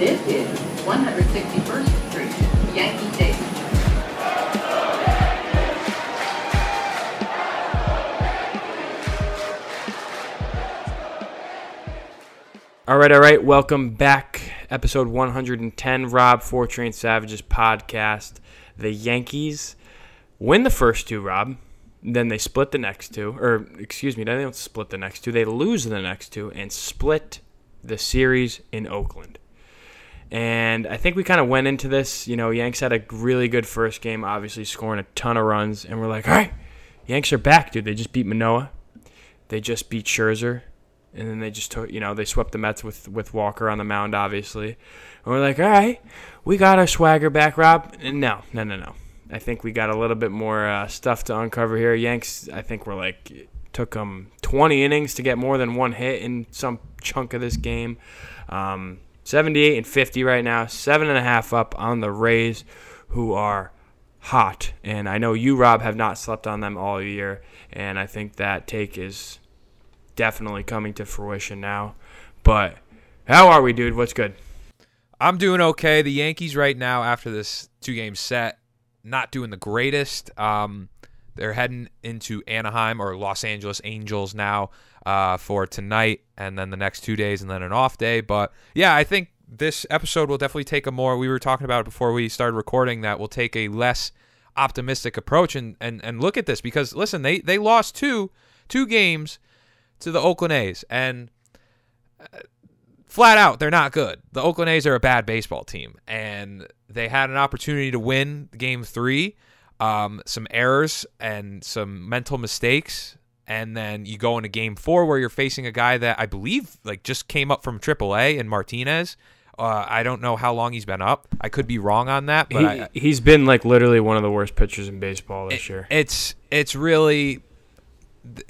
This is 161st Street, Yankee Stadium. All right, all right. Welcome back. Episode 110, Rob, Four Train Savages podcast. The Yankees win the first two, Rob. Then they split the next two. Or, excuse me, they don't split the next two. They lose the next two and split the series in Oakland. And I think we kind of went into this. You know, Yanks had a really good first game, obviously scoring a ton of runs. And we're like, all right, Yanks are back, dude. They just beat Manoah, They just beat Scherzer and then they just took you know they swept the Mets with with Walker on the mound obviously and we're like all right we got our swagger back Rob and no no no no I think we got a little bit more uh, stuff to uncover here Yanks I think we're like took them 20 innings to get more than one hit in some chunk of this game um, 78 and 50 right now seven and a half up on the Rays who are hot and I know you Rob have not slept on them all year and I think that take is definitely coming to fruition now. But how are we, dude? What's good? I'm doing okay. The Yankees right now, after this two game set, not doing the greatest. Um, they're heading into Anaheim or Los Angeles Angels now uh, for tonight, and then the next two days, and then an off day. But yeah, I think this episode will definitely take a more. We were talking about it before we started recording that we'll take a less optimistic approach and and and look at this because listen, they they lost two two games to the Oakland A's, and uh, flat out, they're not good. The Oakland A's are a bad baseball team, and they had an opportunity to win Game Three. Um, some errors and some mental mistakes, and then you go into Game Four where you're facing a guy that I believe like just came up from AAA in Martinez. Uh, I don't know how long he's been up. I could be wrong on that, but he, I, he's been like literally one of the worst pitchers in baseball this it- year. It's it's really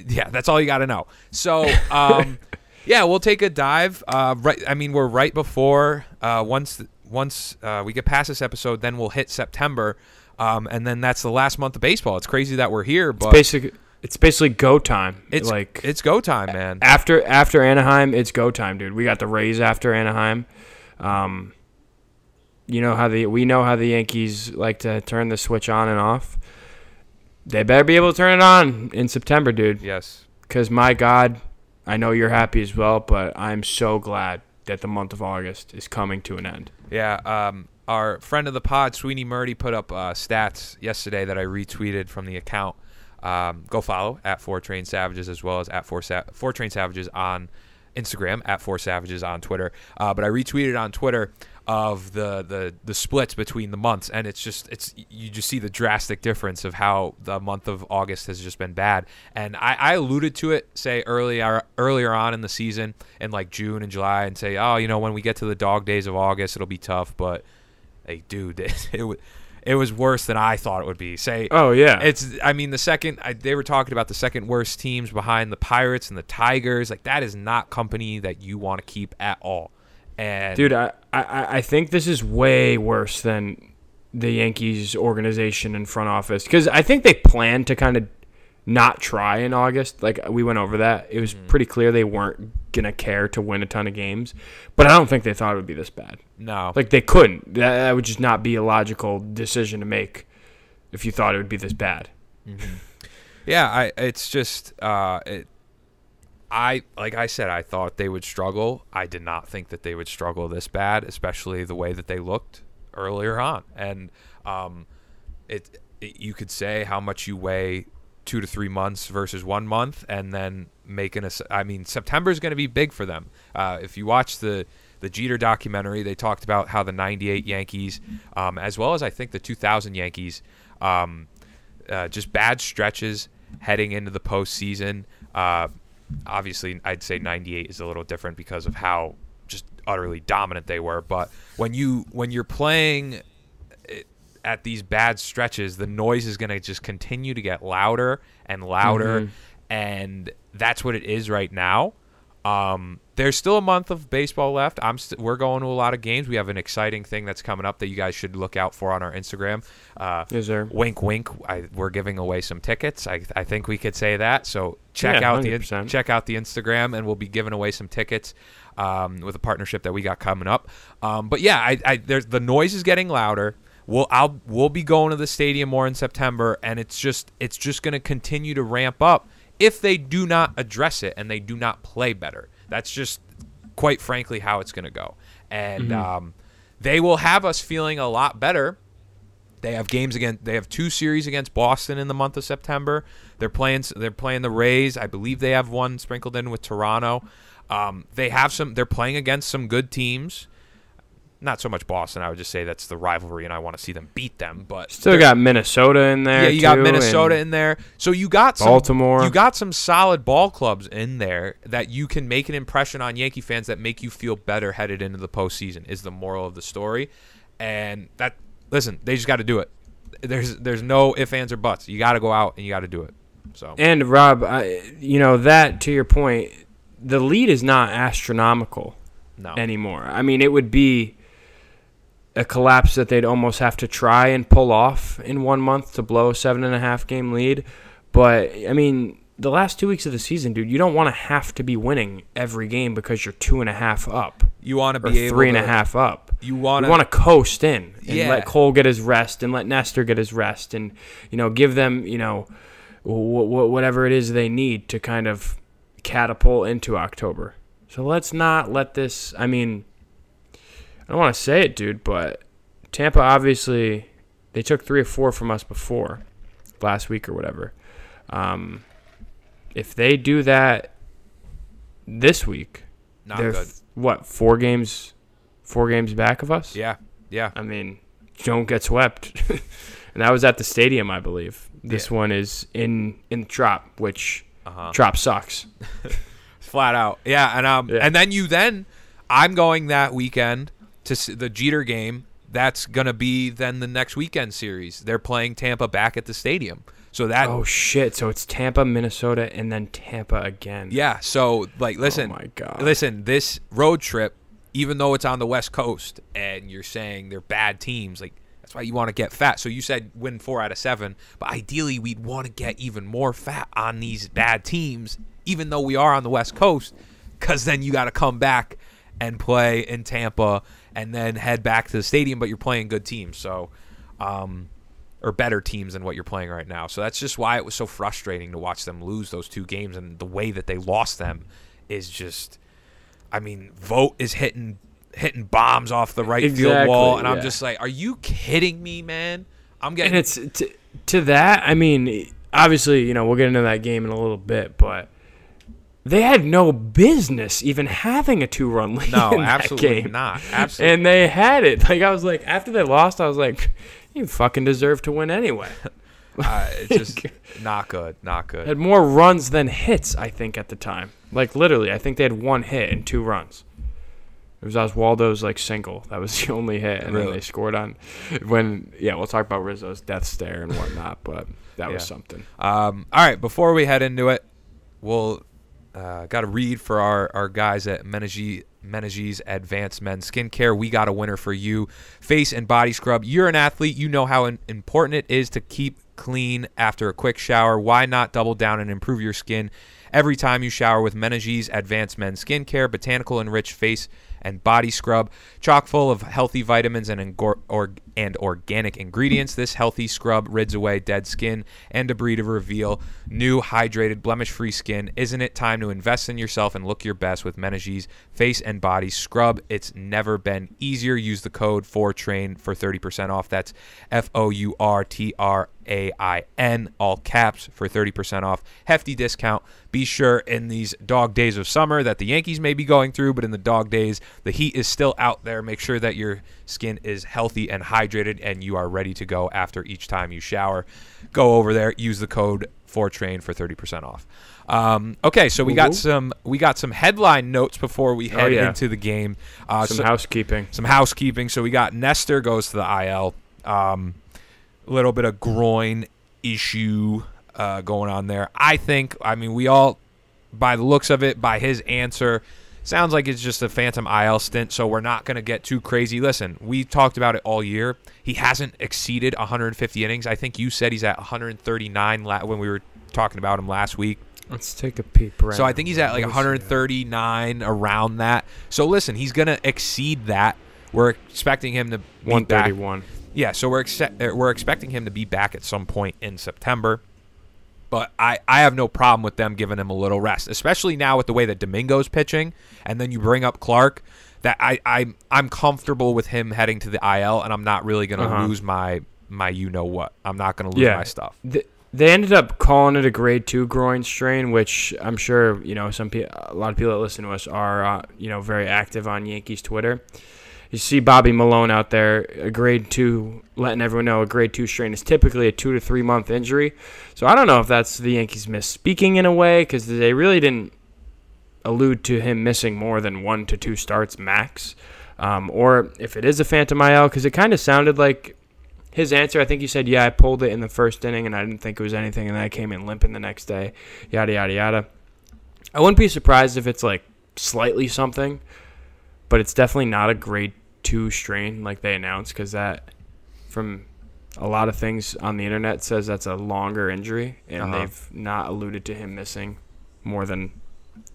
yeah, that's all you got to know. So, um, yeah, we'll take a dive. Uh, right, I mean, we're right before uh, once once uh, we get past this episode, then we'll hit September, um, and then that's the last month of baseball. It's crazy that we're here, but Basic, it's basically go time. it's like it's go time, man. after after Anaheim, it's go time, dude. We got the Rays after Anaheim. Um, you know how the we know how the Yankees like to turn the switch on and off. They better be able to turn it on in September, dude. Yes. Because my God, I know you're happy as well, but I'm so glad that the month of August is coming to an end. Yeah. Um, our friend of the pod, Sweeney Murti, put up uh, stats yesterday that I retweeted from the account. Um, go follow at Four Train Savages as well as at Four, Sa- Four Train Savages on Instagram, at Four Savages on Twitter. Uh, but I retweeted on Twitter of the, the the splits between the months, and it's just it's you just see the drastic difference of how the month of August has just been bad. And I, I alluded to it, say earlier earlier on in the season, in like June and July, and say, oh, you know, when we get to the dog days of August, it'll be tough. But hey, dude, it, it, it was worse than I thought it would be. Say, Oh yeah, it's I mean the second I, they were talking about the second worst teams behind the Pirates and the Tigers. Like that is not company that you want to keep at all. And dude. I, I I think this is way worse than the Yankees organization and front office because I think they plan to kind of not try in August. Like we went over that, it was pretty clear they weren't gonna care to win a ton of games. But I don't think they thought it would be this bad. no, Like they couldn't. That, that would just not be a logical decision to make if you thought it would be this bad. yeah, I it's just uh it. I like I said, I thought they would struggle. I did not think that they would struggle this bad, especially the way that they looked earlier on. And um, it, it you could say how much you weigh two to three months versus one month, and then making a. I mean, September is going to be big for them. Uh, if you watch the the Jeter documentary, they talked about how the '98 Yankees, um, as well as I think the 2000 Yankees, um, uh, just bad stretches heading into the postseason. Uh, obviously, I'd say '98 is a little different because of how just utterly dominant they were. But when you when you're playing at these bad stretches, the noise is going to just continue to get louder and louder, and that's what it is right now. Um, there's still a month of baseball left. I'm st- we're going to a lot of games. We have an exciting thing that's coming up that you guys should look out for on our Instagram. Uh, Yes, sir. wink, wink. I, we're giving away some tickets. I, I think we could say that. So check Yeah, out the 100%. check out the Instagram, and we'll be giving away some tickets um, with a partnership that we got coming up. Um, but yeah, I, I there's the noise is getting louder. We'll I'll we'll be going to the stadium more in September, and it's just it's just going to continue to ramp up if they do not address it and they do not play better. That's just quite frankly how it's going to go, and um, they will have us feeling a lot better they have games again. They have two series against Boston in the month of September. They're playing. They're playing the Rays. I believe they have one sprinkled in with Toronto. Um, they have some. They're playing against some good teams. Not so much Boston. I would just say that's the rivalry, and I want to see them beat them. But Still got Minnesota in there. yeah, you got Minnesota in there. So you got some, Baltimore. You got some solid ball clubs in there that you can make an impression on Yankee fans that make you feel better headed into the postseason. Is the moral of the story, and that listen, they just got to do it. There's there's no ifs ands or buts. You got to go out and you got to do it. So And Rob, I, you know that to your point, the lead is not astronomical no, anymore. I mean, it would be a collapse that they'd almost have to try and pull off in one month to blow a seven and a half game lead. But I mean, the last two weeks of the season, dude, you don't want to have to be winning every game because you're two and a half up you want to be able three and a half up. You want You want to coast in and Yeah. let Cole get his rest and let Nestor get his rest and you know give them you know wh- wh- whatever it is they need to kind of catapult into October. So let's not let this. I mean, I don't want to say it, dude, but Tampa obviously they took three or four from us before last week or whatever. Um, if they do that this week, not they're good. f- what four games, four games back of us. Yeah, yeah. I mean, don't get swept. and that was at the stadium, I believe. This Yeah. one is in in the Trop, which Uh-huh. Trop sucks. flat out. Yeah, and um, Yeah. and then you then, I'm going that weekend to the Jeter game. That's gonna be then the next weekend series. They're playing Tampa back at the stadium. So that Oh shit! So it's Tampa, Minnesota, and then Tampa again. yeah. So like, oh listen, Oh my god. listen. This road trip, even though it's on the West Coast, and you're saying they're bad teams, like that's why you want to get fat. So you said win four out of seven, but ideally we'd want to get even more fat on these bad teams, even though we are on the West Coast, because then you got to come back and play in Tampa, and then head back to the stadium. But you're playing good teams, so. Um, or better teams than what you're playing right now. So that's just why it was so frustrating to watch them lose those two games and the way that they lost them is just I mean, Vogt is hitting hitting bombs off the right field wall and I'm just like, are you kidding me, man? I'm getting and it's to, to that. I mean, obviously, you know, we'll get into that game in a little bit, but they had no business even having a two-run lead. no, in that absolutely game. not. Absolutely. And they had it. Like I was like, after they lost, I was like, you fucking deserve to win anyway. uh, it's just not good, not good. had more runs than hits, I think, at the time. Like literally, I think they had one hit and two runs. It was Oswaldo's like single. That was the only hit, and then they scored on when. Yeah, we'll talk about Rizzo's death stare and whatnot, but that was something. Um, all right, before we head into it, we'll uh, got a read for our, our guys at Menages, Menages Advanced Men's Skincare. We got a winner for you. Face and body scrub. You're an athlete. You know how important it is to keep clean after a quick shower. Why not double down and improve your skin every time you shower with Menages Advanced Men's Skincare, botanical enriched face and body scrub, chock full of healthy vitamins and, or- and organic ingredients. This healthy scrub rids away dead skin and debris to reveal new, hydrated, blemish-free skin. Isn't it time to invest in yourself and look your best with Menages Face and Body Scrub? It's never been easier. Use the code 4TRAIN for 30% off. That's F-O-U-R-T-R a-I-N, all caps, for 30% off. Hefty discount. Be sure in these dog days of summer that the Yankees may be going through, but in the dog days, the heat is still out there. Make sure that your skin is healthy and hydrated and you are ready to go after each time you shower. Go over there, use the code 4train for 30% off. Um, okay, so we got some we got some headline notes before we head Oh, yeah. into the game. Uh, Some so- housekeeping. some housekeeping. So we got Nestor goes to the IL. Um, a little bit of groin issue uh, going on there. I think. I mean, we all by the looks of it, by his answer, sounds like it's just a phantom IL stint. So we're not going to get too crazy. Listen, we talked about it all year. He hasn't exceeded 150 innings. I think you said he's at 139 la- when we were talking about him last week. Let's take a peep. Right So I think he's at like now. 139 around that. So listen, he's going to exceed that. We're expecting him to be back. 131. Yeah, so we're ex- we're expecting him to be back at some point in September. But I, I have no problem with them giving him a little rest, especially now with the way that Domingo's pitching, and then you bring up Clarke. That I, I I'm comfortable with him heading to the IL, and I'm not really gonna Uh-huh. lose my my you know what. I'm not gonna lose Yeah. my stuff. Th- they ended up calling it a grade two groin strain, which I'm sure you know some people, a lot of people that listen to us are uh, you know very active on Yankees Twitter. You see Bobby Malone out there, a grade two, letting everyone know a grade two strain is typically a two to three month injury. So I don't know if that's the Yankees misspeaking in a way because they really didn't allude to him missing more than one to two starts max, um, or if it is a phantom IL because it kind of sounded like his answer, I think he said, "Yeah, I pulled it in the first inning, and I didn't think it was anything, and then I came in limping the next day." Yada yada yada. I wouldn't be surprised if it's like slightly something, but it's definitely not a grade two strain like they announced, because that, from a lot of things on the internet, says that's a longer injury, and Uh-huh. they've not alluded to him missing more than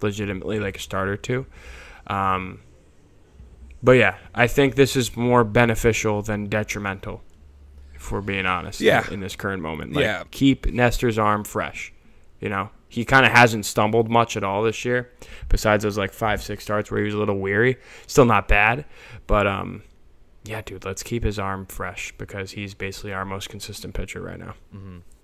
legitimately like a start or two. Um, but yeah, I think this is more beneficial than detrimental if we're being honest. Yeah. In this current moment, like, Yeah. keep Nestor's arm fresh. You know, he kind of hasn't stumbled much at all this year, besides those like five, six starts where he was a little weary. Still not bad, but um, yeah, dude, let's keep his arm fresh because he's basically our most consistent pitcher right now.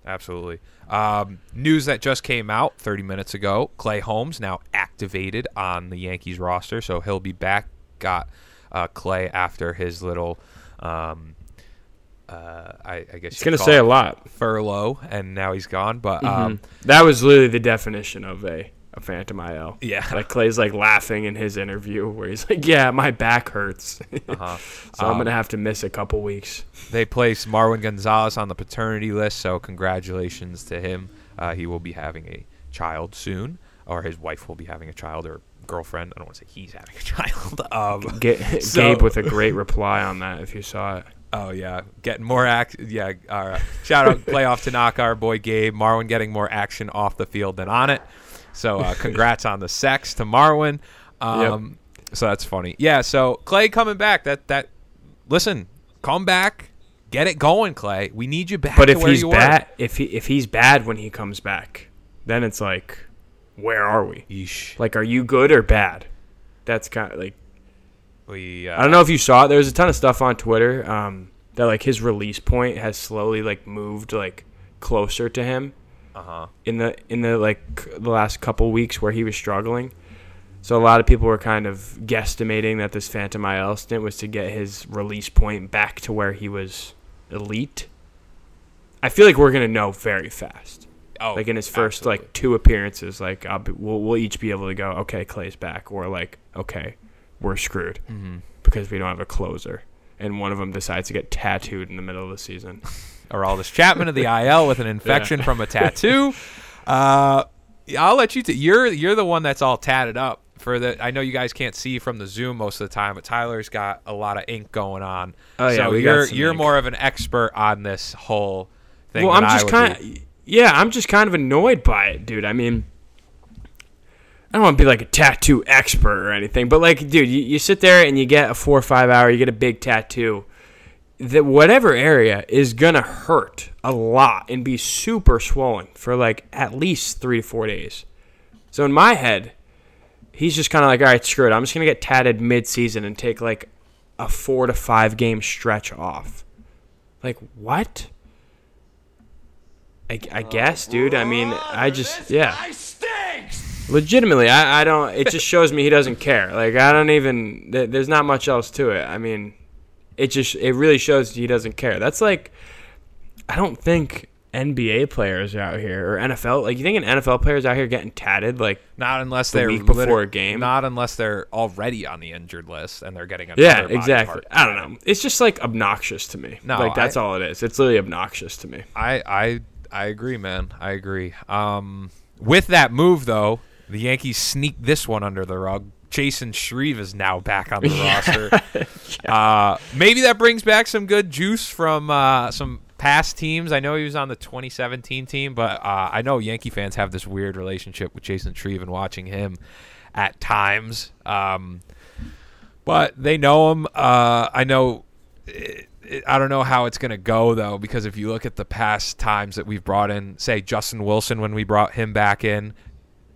Absolutely. Um, news that just came out 30 minutes ago: Clay Holmes now activated on the Yankees roster, so he'll be back. Got uh, Clay after his little, um, uh, I, I guess It's you'd gonna say a lot. furlough, and now he's gone. But um, Mhm. that was literally the definition of a a phantom IL. yeah, Like Clay's like laughing in his interview where he's like, "Yeah, my back hurts, uh-huh. so I'm Um, gonna have to miss a couple weeks." they placed Marwin Gonzalez on the paternity list, so congratulations to him. Uh, he will be having a child soon, or his wife will be having a child, or girlfriend. I don't want to say he's having a child. Um, So- Gabe with a great reply on that if you saw it. Oh yeah, getting more act. Yeah, uh, shout out playoff to Tanaka, our boy Gabe Marwin, getting more action off the field than on it. So uh, congrats on the sex to Marwin. Um, So that's funny. Yeah. So Clay coming back. That that. Listen, come back, get it going, Clay. We need you back. But if he's bad, if he if he's bad when he comes back, then it's like, where are we? Yeesh. Like, are you good or bad? That's kind of like We. Uh, I don't know if you saw it. There was a ton of stuff on Twitter um, that like his release point has slowly like moved like closer to him Uh huh. in the in the like c- the last couple weeks where he was struggling. So a lot of people were kind of guesstimating that this Phantom IL stint was to get his release point back to where he was elite. I feel like we're gonna know very fast. Oh, like in his first absolutely. like two appearances, like I'll be, we'll we'll each be able to go, okay, Clay's back, or like, okay, we're screwed Mhm. because we don't have a closer, and one of them decides to get tattooed in the middle of the season. Aroldis Chapman of the IL with an infection from a tattoo. Uh, I'll let you. T- you're you're the one that's all tatted up for the. I know you guys can't see from the Zoom most of the time, but Tyler's got a lot of ink going on. Oh, yeah, so we you're you're ink. more of an expert on this whole thing. well, I'm just kind yeah, I'm just kind of annoyed by it, dude. I mean, I don't want to be like a tattoo expert or anything, but like, dude, you, you sit there and you get a four or five hour, you get a big tattoo. That whatever area is gonna hurt a lot and be super swollen for like at least three to four days. So in my head, he's just kind of like, all right, screw it. I'm just gonna get tatted mid-season and take like a four to five game stretch off. Like what? I, I guess, dude. I mean, I just yeah. Legitimately, I, I don't. It just shows me he doesn't care. Like I don't even. There's not much else to it. I mean, it just it really shows he doesn't care. That's like, I don't think NBA players are out here or NFL. Like you think an NFL players out here getting tatted? Like not unless the they're week before a game? Not unless they're already on the injured list and they're getting another yeah, exactly. I don't know. It's just like obnoxious to me. No, like that's I- all it is. It's literally obnoxious to me. I I I agree, man. I agree. Um, with that move though, the Yankees sneak this one under the rug. Chasen Shreve is now back on the roster. Uh, maybe that brings back some good juice from uh, some past teams. I know he was on the 2017 team, but uh, I know Yankee fans have this weird relationship with Chasen Shreve and watching him at times. Um, but they know him. Uh, I know. It, it, I don't know how it's going to go though, because if you look at the past times that we've brought in, say Justin Wilson when we brought him back in,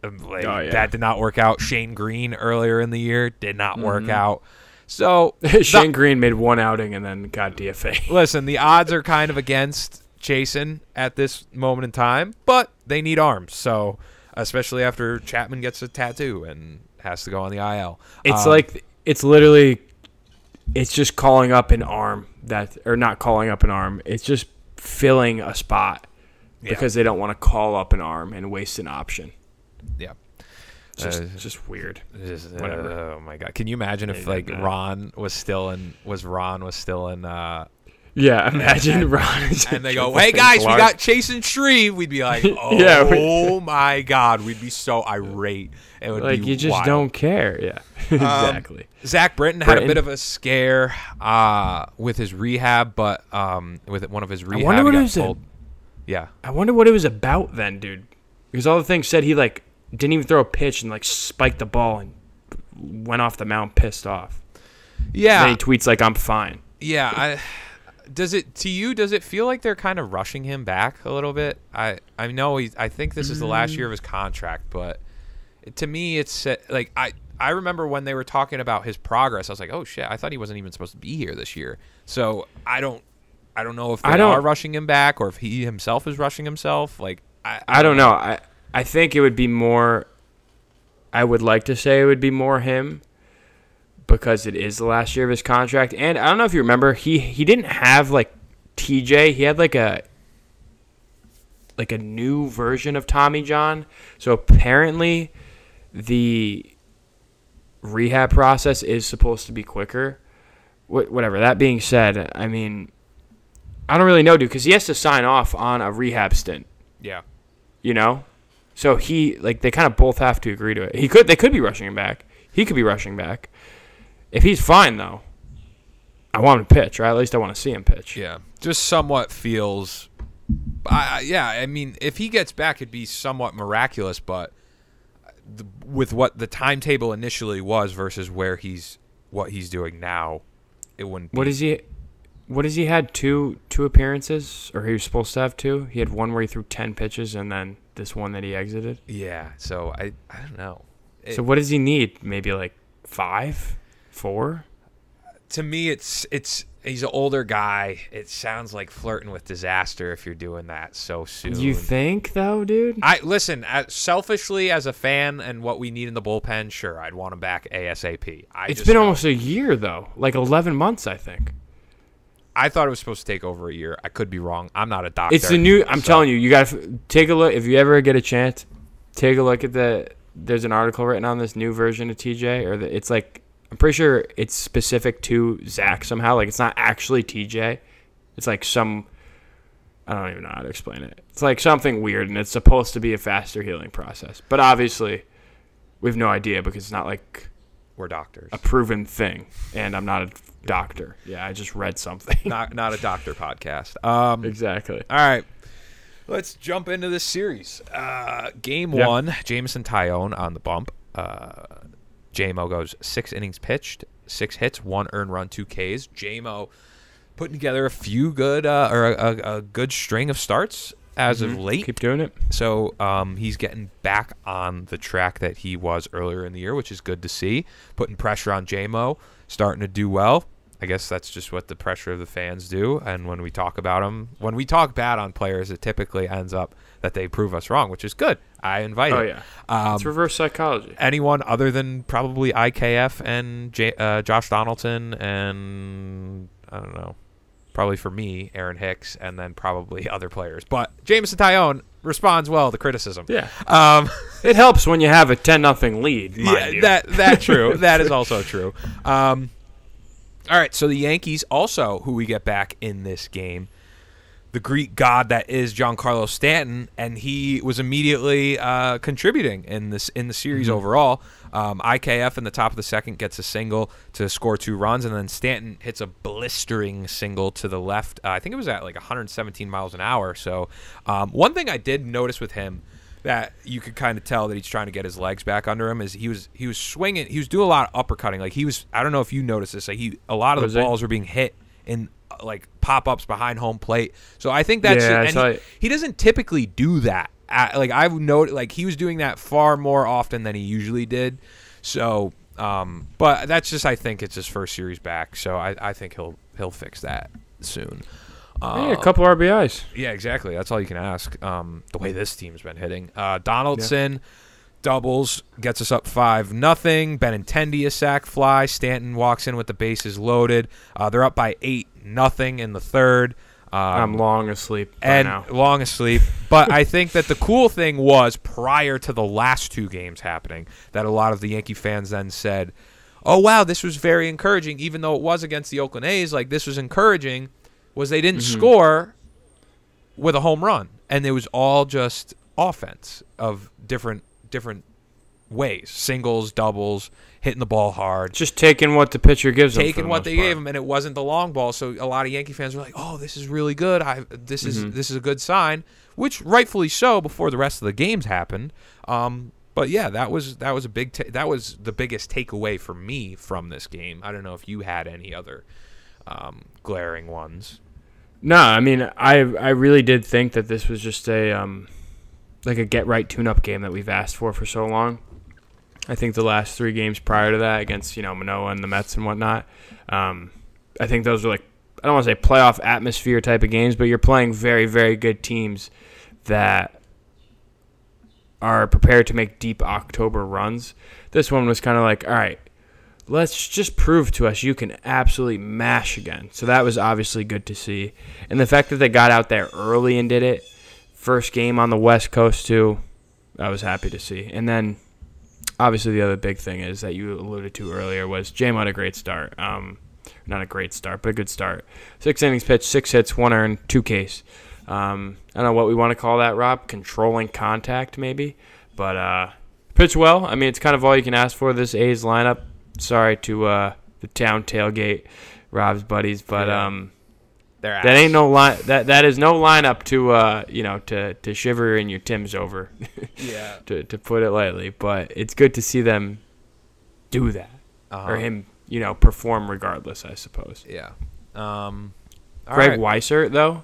like, Oh, yeah. that did not work out. Shane Greene earlier in the year did not work out. So Shane Greene made one outing and then got DFA. listen, the odds are kind of against Chasen at this moment in time, but they need arms. So especially after Chapman gets a tattoo and has to go on the IL. It's Um, like it's literally it's just calling up an arm that or not calling up an arm. It's just filling a spot Yeah. because they don't want to call up an arm and waste an option. Yeah. It's just, Uh, just weird. Just, Whatever. Oh my god! Can you imagine if like. Ron was still in was Ron was still in uh Yeah, imagine Ron and they go, "Hey guys, we got Chasen Shreve." We'd be like, "Oh Yeah, we- my god!" We'd be so irate. It would like you just wild. don't care. Yeah, exactly. Zach Britton had a bit of a scare uh, with his rehab, but um, with one of his rehab, wonder what it was pulled. Yeah, I wonder what it was about then, dude. Because all the things said he like didn't even throw a pitch and like spiked the ball and went off the mound pissed off. yeah, then he tweets like I'm fine. yeah. I, does it to you? Does it feel like they're kind of rushing him back a little bit? I I know he. I think this is the last year of his contract, but to me, it's like I. I remember when they were talking about his progress. I was like, "Oh shit! I thought he wasn't even supposed to be here this year." So I don't, I don't know if they I don't- are rushing him back or if he himself is rushing himself. Like I, I don't know. I I think it would be more. I would like to say it would be more him, because it is the last year of his contract, and I don't know if you remember he he didn't have like TJ. He had like a like a new version of Tommy John. So apparently, the rehab process is supposed to be quicker. Wh- whatever. That being said, I mean, I don't really know, dude, because he has to sign off on a rehab stint Yeah. you know so he like they kind of both have to agree to it he could they could be rushing him back he could be rushing back if he's fine though i want him to pitch or at least i want to see him pitch Yeah, just somewhat feels. I, I- yeah, I mean, if he gets back, it'd be somewhat miraculous. But the, with what the timetable initially was versus where he's what he's doing now, it wouldn't. Be. what is he what has he had two two appearances or he was supposed to have two he had one where he threw 10 pitches and then this one that he exited Yeah, so I I don't know. It- so what does he need maybe like five four to me, it's it's he's an older guy. It sounds like flirting with disaster if you're doing that so soon. you think though dude I listen. As, selfishly, as a fan, and what we need in the bullpen, sure, I'd want him back asap. I it's been know- almost a year though like 11 months i think I thought it was supposed to take over a year. I could be wrong. I'm not a doctor. It's the new. I'm so- telling you, you got to take a look. If you ever get a chance, take a look at the. There's an article written on this new version of TJ, or the, it's like I'm pretty sure it's specific to Zach somehow. Like it's not actually TJ. It's like some. I don't even know how to explain it. It's like something weird, and it's supposed to be a faster healing process. But obviously, we have no idea because it's not like We're doctors. a proven thing, and I'm not a doctor. Yeah, I just read something. not not a doctor podcast. Um. exactly. All right. Let's jump into this series. Uh, game Yeah. one, Jameson Taillon on the bump. Uh, JMO goes six innings pitched, six hits, one earned run, two Ks. JMO putting together a few good uh, or a, a, a good string of starts as of late. Keep doing it. So um, he's getting back on the track that he was earlier in the year, which is good to see. Putting pressure on JMO, starting to do well. I guess that's just what the pressure of the fans do. And when we talk about them, when we talk bad on players, it typically ends up that they prove us wrong, which is good. I invite Oh it. yeah, Um, it's reverse psychology. anyone other than probably IKF and J- uh, Josh Donaldson and I don't know, probably for me Aaron Hicks and then probably other players. But Jameson Taillon responds well to criticism. Yeah, Um, it helps when you have a ten nothing lead. Yeah, you. that that true. that is also true. Um, all right, so the Yankees also, who we get back in this game, the Greek god that is Giancarlo Stanton, and he was immediately uh, contributing in this in the series overall. Um, IKF in the top of the second gets a single to score two runs, and then Stanton hits a blistering single to the left. Uh, I think it was at like 117 miles an hour. So um, one thing I did notice with him that you could kind of tell that he's trying to get his legs back under him is he was he was swinging he was doing a lot of uppercutting. Like he was I don't know if you noticed this like he a lot of Was the he? balls were being hit in like pop ups behind home plate. So I think that's Yeah, and he, he doesn't typically do that. Like I've noted like he was doing that far more often than he usually did. So um but that's just I think it's his first series back. So I, I think he'll he'll fix that soon Hey, a couple RBIs. yeah, exactly. That's all you can ask. Um, the way this team's been hitting. Uh, Donaldson doubles, gets us up five nothing. Benintendi a sac fly. Stanton walks in with the bases loaded. Uh, they're up by eight nothing in the third. Um, I'm long asleep and now. long asleep. But I think that the cool thing was prior to the last two games happening, that a lot of the Yankee fans then said, "Oh wow, this was very encouraging." Even though it was against the Oakland A's, like this was encouraging, was they didn't Mm-hmm. score with a home run, and it was all just offense of different different ways, singles, doubles, hitting the ball hard Just taking what the pitcher gives them. taking the what most they part. gave him, and it wasn't the long ball. So a lot of Yankee fans were like, "Oh, this is really good. I this is Mm-hmm. this is a good sign," which rightfully so. Before the rest of the games happened, um, but yeah, that was that was a big ta- that was the biggest takeaway for me from this game. I don't know if you had any other um, glaring ones. No, I mean, I I really did think that this was just a um, like a get right tune up game that we've asked for for so long. I think the last three games prior to that against you know Manoah and the Mets and whatnot, um, I think those were like I don't want to say playoff atmosphere type of games, but you're playing very very good teams that are prepared to make deep October runs. This one was kind of like, all right, let's just prove to us you can absolutely mash again. So that was obviously good to see. And the fact that they got out there early and did it, first game on the West Coast too, I was happy to see. And then obviously the other big thing is that you alluded to earlier was Jam had a great start. Um, not a great start, but a good start. Six innings pitched, six hits, one earned, two Ks. Um, I don't know what we want to call that, Rob. Controlling contact, maybe. But uh, pitched well. I mean, it's kind of all you can ask for this A's lineup. Sorry to uh, the town tailgate, Rob's buddies, but Yeah. um, They're that ain't no line. That that is no lineup to uh, you know to to shiver in your Tim's over, yeah. to to put it lightly. But it's good to see them do that Uh-huh. or him, you know, perform regardless. I suppose. Yeah. Um, Greg right. Weissert though,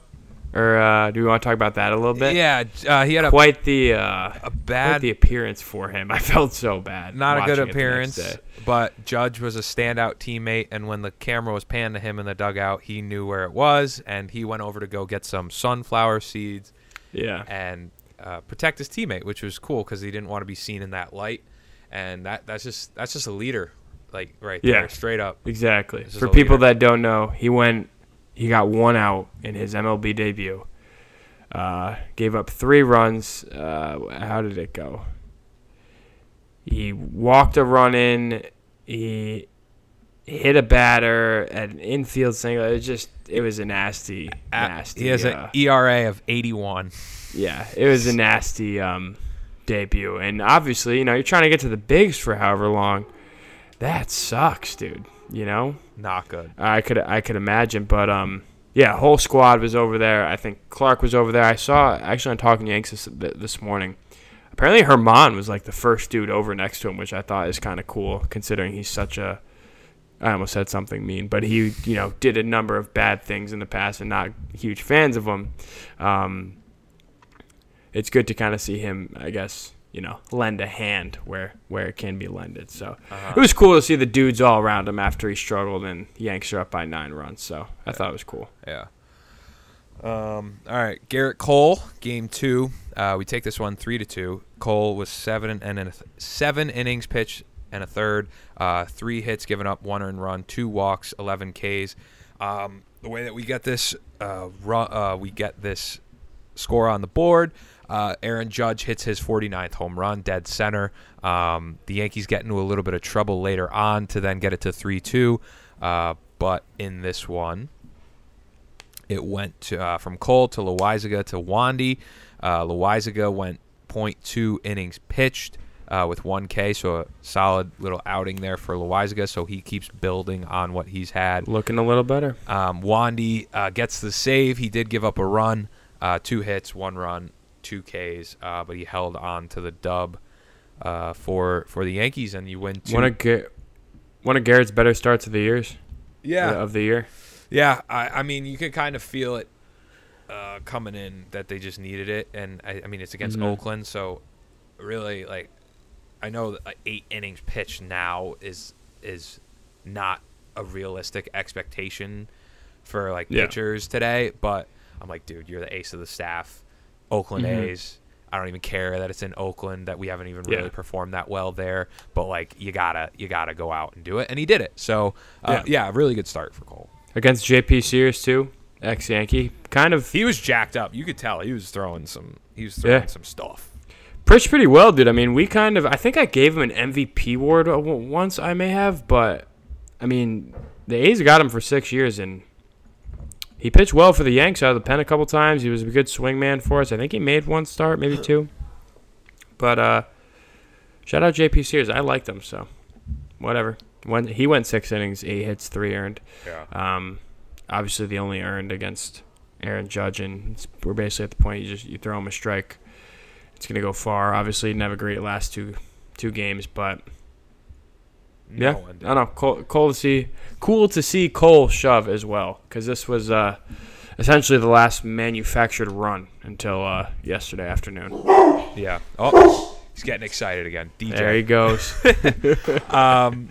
or uh, do we want to talk about that a little bit? Yeah, uh, he had a, Quite the uh, a bad the appearance for him. I felt so bad. not a good watching it the next appearance, but Judge was a standout teammate, and when the camera was panned to him in the dugout, he knew where it was, and he went over to go get some sunflower seeds Yeah. and uh, protect his teammate, which was cool because he didn't want to be seen in that light, and that that's just that's just a leader, like right Yeah. there, straight up. Exactly. For people leader. that don't know, he went, he got one out in his MLB debut. Uh, gave up three runs. Uh, how did it go? He walked a run in. He hit a batter at an infield single. It was just, it was a nasty, nasty. He has uh, an ERA of 81. yeah, it was a nasty um, debut, and obviously, you know, you're trying to get to the bigs for however long. That sucks, dude. You know, Not good. I could I could imagine, but um, yeah, whole squad was over there. I think Clarke was over there. I saw actually on Talking Yanks this, this morning. Apparently, Germán was like the first dude over next to him, which I thought is kind of cool considering he's such a. I almost said something mean, but he you know did a number of bad things in the past, and not huge fans of him. Um, it's good to kind of see him, I guess, you know, lend a hand where where it can be lended. So Uh-huh. it was cool to see the dudes all around him after he struggled, and Yanks are up by nine runs. So I thought it was cool. Yeah. Um, all right, Gerrit Cole, game two. Uh, we take this one three to two. Cole was seven and a th- seven innings pitched and a third, uh, three hits given up, one earned run, two walks, eleven Ks. Um, the way that we get this, uh, uh, we get this score on the board. Uh, Aaron Judge hits his 49th home run, dead center. Um, the Yankees get into a little bit of trouble later on to then get it to 3 2. Uh, but in this one, It went to, uh, from Cole to Loaisiga to Wandy. Uh, Loaisiga went 0.2 innings pitched uh, with 1K, so a solid little outing there for Loaisiga. So he keeps building on what he's had. Looking a little better. Um, Wandy uh, gets the save. He did give up a run, uh, two hits, one run, two Ks, uh, but he held on to the dub uh, for for the Yankees, and you win two. One of Ga- one of Gerrit's better starts of the years. yeah, Of the year. Yeah, I, I mean, you could kind of feel it uh, coming in that they just needed it, and I, I mean, it's against Mhm. Oakland, so really, like, I know that eight innings pitched now is is not a realistic expectation for like Yeah. pitchers today, but I'm like, dude, you're the ace of the staff, Oakland Mhm. A's. I don't even care that it's in Oakland that we haven't even Yeah. really performed that well there, but like you gotta you gotta go out and do it, and he did it. So uh, yeah, really good start for Cole. Against JP Sears too, ex Yankee. Kind of He was jacked up. You could tell he was throwing some. He was throwing Yeah. some stuff. pitched pretty well, dude. I mean, we kind of I think I gave him an MVP award once I may have, but I mean, the A's got him for 6 years and he pitched well for the Yanks out of the pen a couple times. He was a good swing man for us. I think he made one start, maybe two. But uh shout out JP Sears. I liked him, so whatever. When he went 6 innings, 8 hits, 3 earned. Yeah. Um, obviously, the only earned against Aaron Judge, and it's, we're basically at the point you just you throw him a strike, it's gonna go far. Obviously, he didn't have a great last two two games, but yeah, No. I don't know. Cool, cool to see. Cool to see Cole shove as well, because this was uh, essentially the last manufactured run until uh, yesterday afternoon. Yeah. Oh, he's getting excited again. There he goes. um,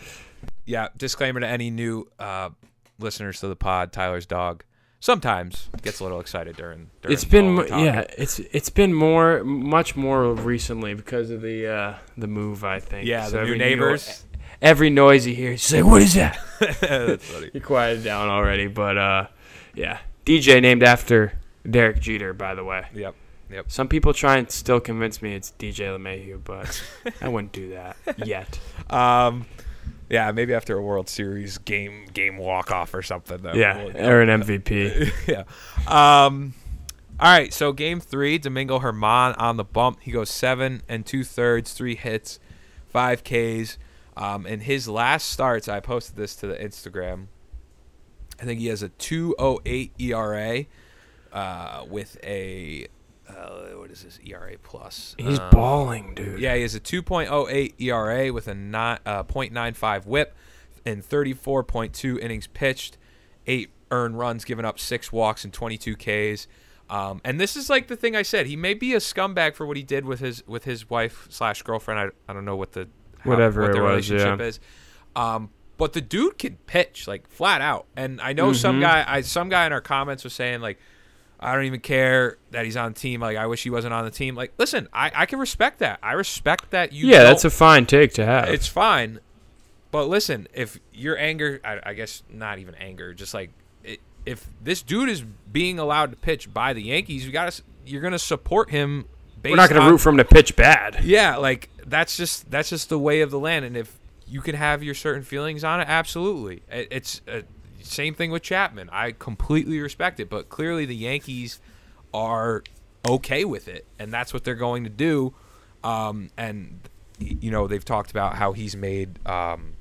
yeah. Disclaimer to any new uh, listeners to the pod: Tyler's dog sometimes gets a little excited during. during it's been while mo- we're talking. yeah, it's it's been more much more recently because of the uh, the move. I think. Yeah, the new neighbors. Every noise he hears, he's like, "What is that?" That's funny. He quieted down already, but uh, yeah, DJ named after Derek Jeter, by the way. Yep. Yep. Some people try and still convince me it's DJ LeMahieu, but I wouldn't do that yet. Um, yeah, maybe after a World Series game game walk off or something. Though. Yeah, We'll- or an MVP. yeah. Um, all right. So game three, Domingo Germán on the bump. He goes seven and two thirds, three hits, five Ks. Um, in his last starts, I posted this to the Instagram. I think he has a 2.08 ERA uh, with a uh, what is this ERA plus? He's Um, balling, dude. yeah, he has a 2.08 ERA with a not, uh, .95 WHIP and 34.2 innings pitched, eight earned runs, given up six walks and 22 Ks. Um, and this is like the thing I said. He may be a scumbag for what he did with his with his wife slash girlfriend. I, I don't know what the how- Whatever what it their was, relationship yeah. is. Um, but the dude can pitch like flat out. And I know some Mhm. guy I some guy in our comments was saying like I don't even care that he's on the team. Like I wish he wasn't on the team. Like listen, I, I can respect that. I respect that you. yeah, that's a fine take to have. it's fine. But listen, if your anger, I, I guess not even anger, just like i if this dude is being allowed to pitch by the Yankees, you got to you're gonna support him. Based We're not going on- to root for him to pitch bad. Yeah, like that's just that's just the way of the land, and if you can have your certain feelings on it, absolutely. It, it's uh, same thing with Chapman. I completely respect it, but clearly the Yankees are okay with it, and that's what they're going to do. Um, and you know they've talked about how he's made, um,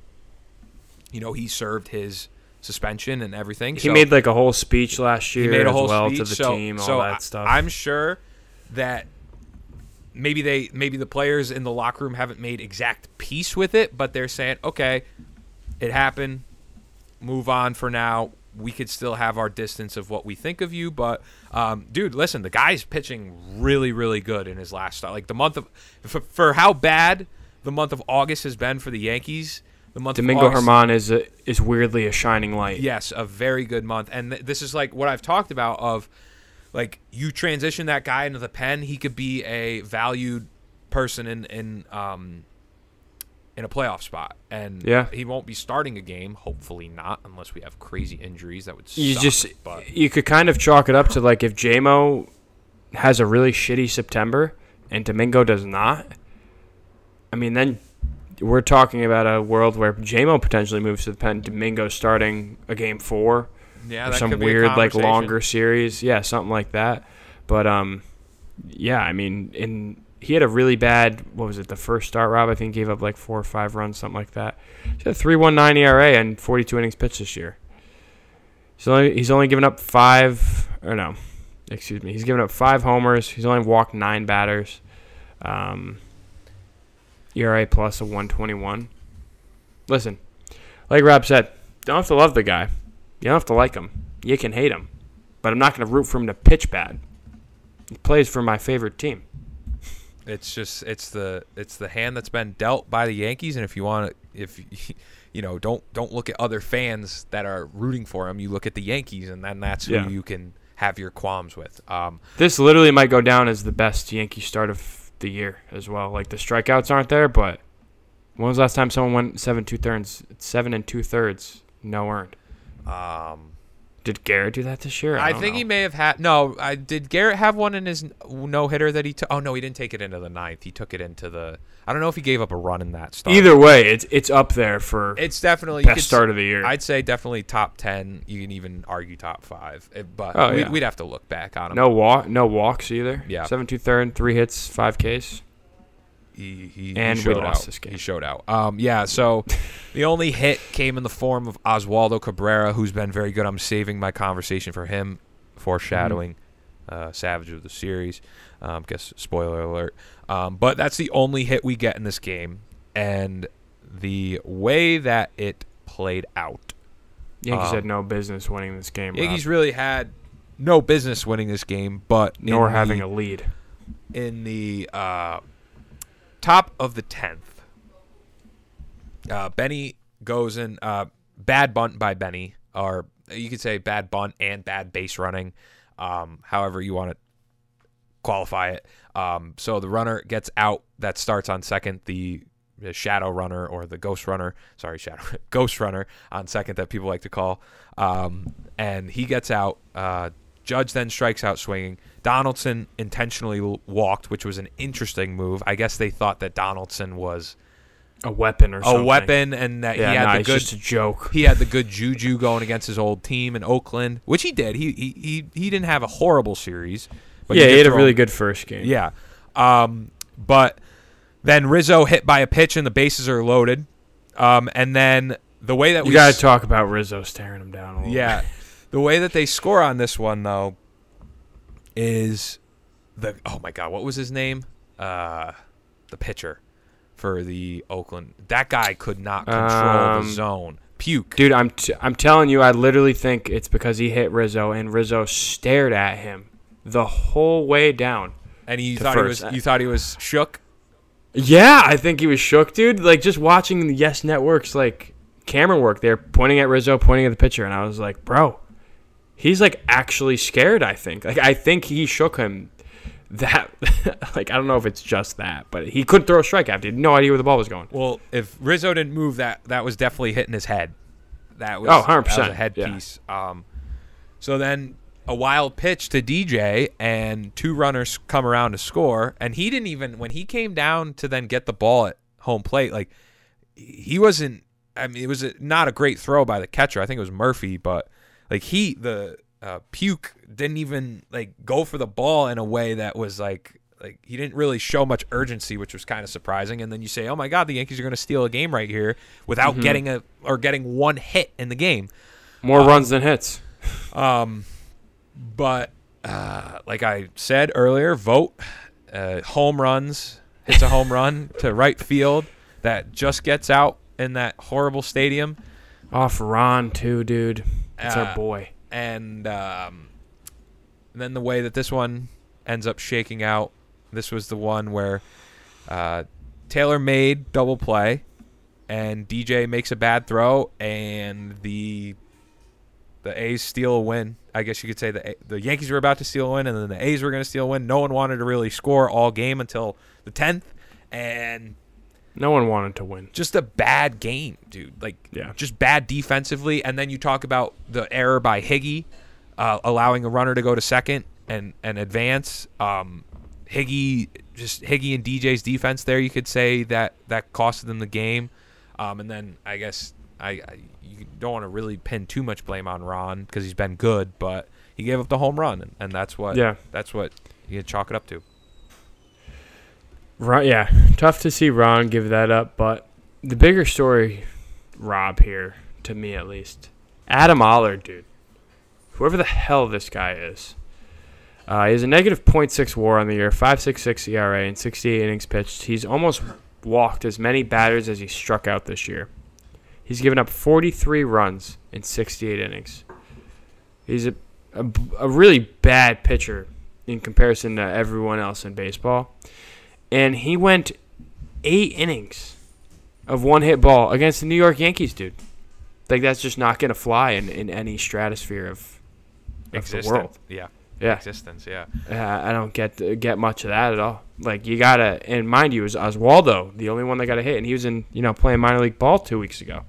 you know, he served his suspension and everything. He so- made like a whole speech last year he made a as whole well speech to the so, team, all so that I- stuff. I'm sure that maybe they maybe the players in the locker room haven't made exact peace with it, but they're saying, okay, it happened. Move on for now. We could still have our distance of what we think of you, but um, dude, listen, the guy's pitching really, really good in his last start. Like the month of for, for how bad the month of August has been for the Yankees. The month Domingo of August, Germán is a, is weirdly a shining light. Yes, a very good month. And th- this is like what I've talked about of like you transition that guy into the pen, he could be a valued person in in um in a playoff spot. And Yeah. he won't be starting a game, hopefully not, unless we have crazy injuries that would You suck, just but you could kind of chalk it up to like if JMO has a really shitty September and Domingo does not. I mean, then we're talking about a world where JMO potentially moves to the pen, Domingo starting a game four, Yeah, or some could be a weird like longer series. Yeah, something like that. But um, yeah, I mean, in he had a really bad. What was it? The first start, Rob. I think gave up like four or five runs, something like that. He had a three one nine ERA and forty two innings pitched this year. He's only he's only given up five or no, excuse me. He's given up five homers. He's only walked nine batters. Um, ERA plus a one twenty one. Listen, like Rob said, don't have to love the guy. You don't have to like him. You can hate him. But I'm not going to root for him to pitch bad. He plays for my favorite team. It's just it's the it's the hand that's been dealt by the Yankees, and if you want to, if you know, don't don't look at other fans that are rooting for him. You look at the Yankees, and then that's who Yeah. you can have your qualms with. Um, This literally might go down as the best Yankee start of the year as well. Like the strikeouts aren't there, but when was the last time someone went seven two thirds? Seven and two thirds, no earned. Um, Did Gerrit do that this year? I, don't think know. he may have had no. I did Gerrit have one in his no hitter that he took. Oh no, he didn't take it into the ninth. He took it into the. I don't know if he gave up a run in that start. Either way, it's it's up there for it's definitely best could start of the year. I'd say definitely top ten. You can even argue top five, but Oh, we, yeah. we'd have to look back on him. no walk, no walks either. Yeah. seven two third, three hits, five Ks. He, he, And he we showed lost out. this game. He showed out. Um, yeah. So the only hit came in the form of Oswaldo Cabrera, who's been very good. I'm saving my conversation for him, foreshadowing Mm-hmm. uh, Savage of the series. Um, guess spoiler alert. Um, but that's the only hit we get in this game, and the way that it played out, Yankees Um, had no business winning this game. Rob, really had no business winning this game, but nor in having the- a lead. in the uh, top of the tenth. Uh, Benny goes in uh, bad bunt by Benny, or you could say bad bunt and bad base running, um, however you want to qualify it. Um, so the runner gets out that starts on second. The, the shadow runner or the ghost runner, sorry, shadow ghost runner on second that people like to call, um, and he gets out. Uh, Judge then strikes out swinging. Donaldson intentionally walked, which was an interesting move. I guess they thought that Donaldson was A weapon or something. a something. weapon and that Yeah, he had nah, the good just a joke. he had the good juju going against his old team in Oakland, which he did. He he he, he didn't have a horrible series, but yeah, he did had a really good first game. yeah. Um, but then Rizzo hit by a pitch and the bases are loaded. Um, and then the way that you we got s- to talk about Rizzo staring him down a little. yeah, the way that they score on this one though is the oh my god, what was his name? Uh, the pitcher for the Oakland. That guy could not control Um, the zone. Puk. dude, I'm t- I'm telling you, I literally think it's because he hit Rizzo and Rizzo stared at him the whole way down. and you thought first- he was you thought he was shook. Yeah, I think he was shook, dude. Like just watching the Yes Networks like camera work, they're pointing at Rizzo, pointing at the pitcher, and I was like, bro, he's like actually scared. I think, like I think he shook him. That like I don't know if it's just that, but he couldn't throw a strike after. He had no idea where the ball was going. Well, if Rizzo didn't move, that that was definitely hitting his head. That was Oh, 100%, was a yeah. headpiece. Um, so then a wild pitch to DJ, and two runners come around to score, and he didn't even when he came down to then get the ball at home plate, like he wasn't. I mean, it was a, not a great throw by the catcher. I think it was Murphy, but like he the uh, Puk didn't even like go for the ball in a way that was like like he didn't really show much urgency, which was kind of surprising. And then you say, "Oh my God, the Yankees are going to steal a game right here without getting a or getting one hit in the game." More runs than hits. Um, but uh, like I said earlier, Vogt uh, home runs hits a home run to right field that just gets out in that horrible stadium. Off Ron too, dude. It's Uh, our boy. and um, then the way that this one ends up shaking out, this was the one where uh, Taylor made double play, and DJ makes a bad throw, and the the A's steal a win. I guess you could say the the Yankees were about to steal a win, and then the A's were going to steal a win. No one wanted to really score all game until the tenth, and No one wanted to win. just a bad game, dude. Like, Yeah. just bad defensively. And then you talk about the error by Higgy, uh, allowing a runner to go to second and and advance. Um, Higgy, just Higgy and DJ's defense there. You could say that that costed them the game. Um, and then I guess I, I you don't want to really pin too much blame on Ron because he's been good, but he gave up the home run, and, and that's what Yeah. that's what you chalk it up to. Ron, yeah, tough to see Ron give that up, but the bigger story, Rob here, to me at least, Adam Oller, dude, whoever the hell this guy is, uh, he has a negative .6 WAR on the year, 5.66 ERA, and 68 innings pitched. He's almost walked as many batters as he struck out this year. He's given up 43 runs in 68 innings. He's a, a, a really bad pitcher in comparison to everyone else in baseball and he went eight innings of one hit ball against the New York Yankees, dude. Like that's just not gonna fly in, in any stratosphere of, of the Existence, world. yeah, Yeah, existence, yeah. uh, I don't get get much of that at all. Like you gotta, and mind you, it was Oswaldo the only one that got a hit, and he was in you know playing minor league ball two weeks ago.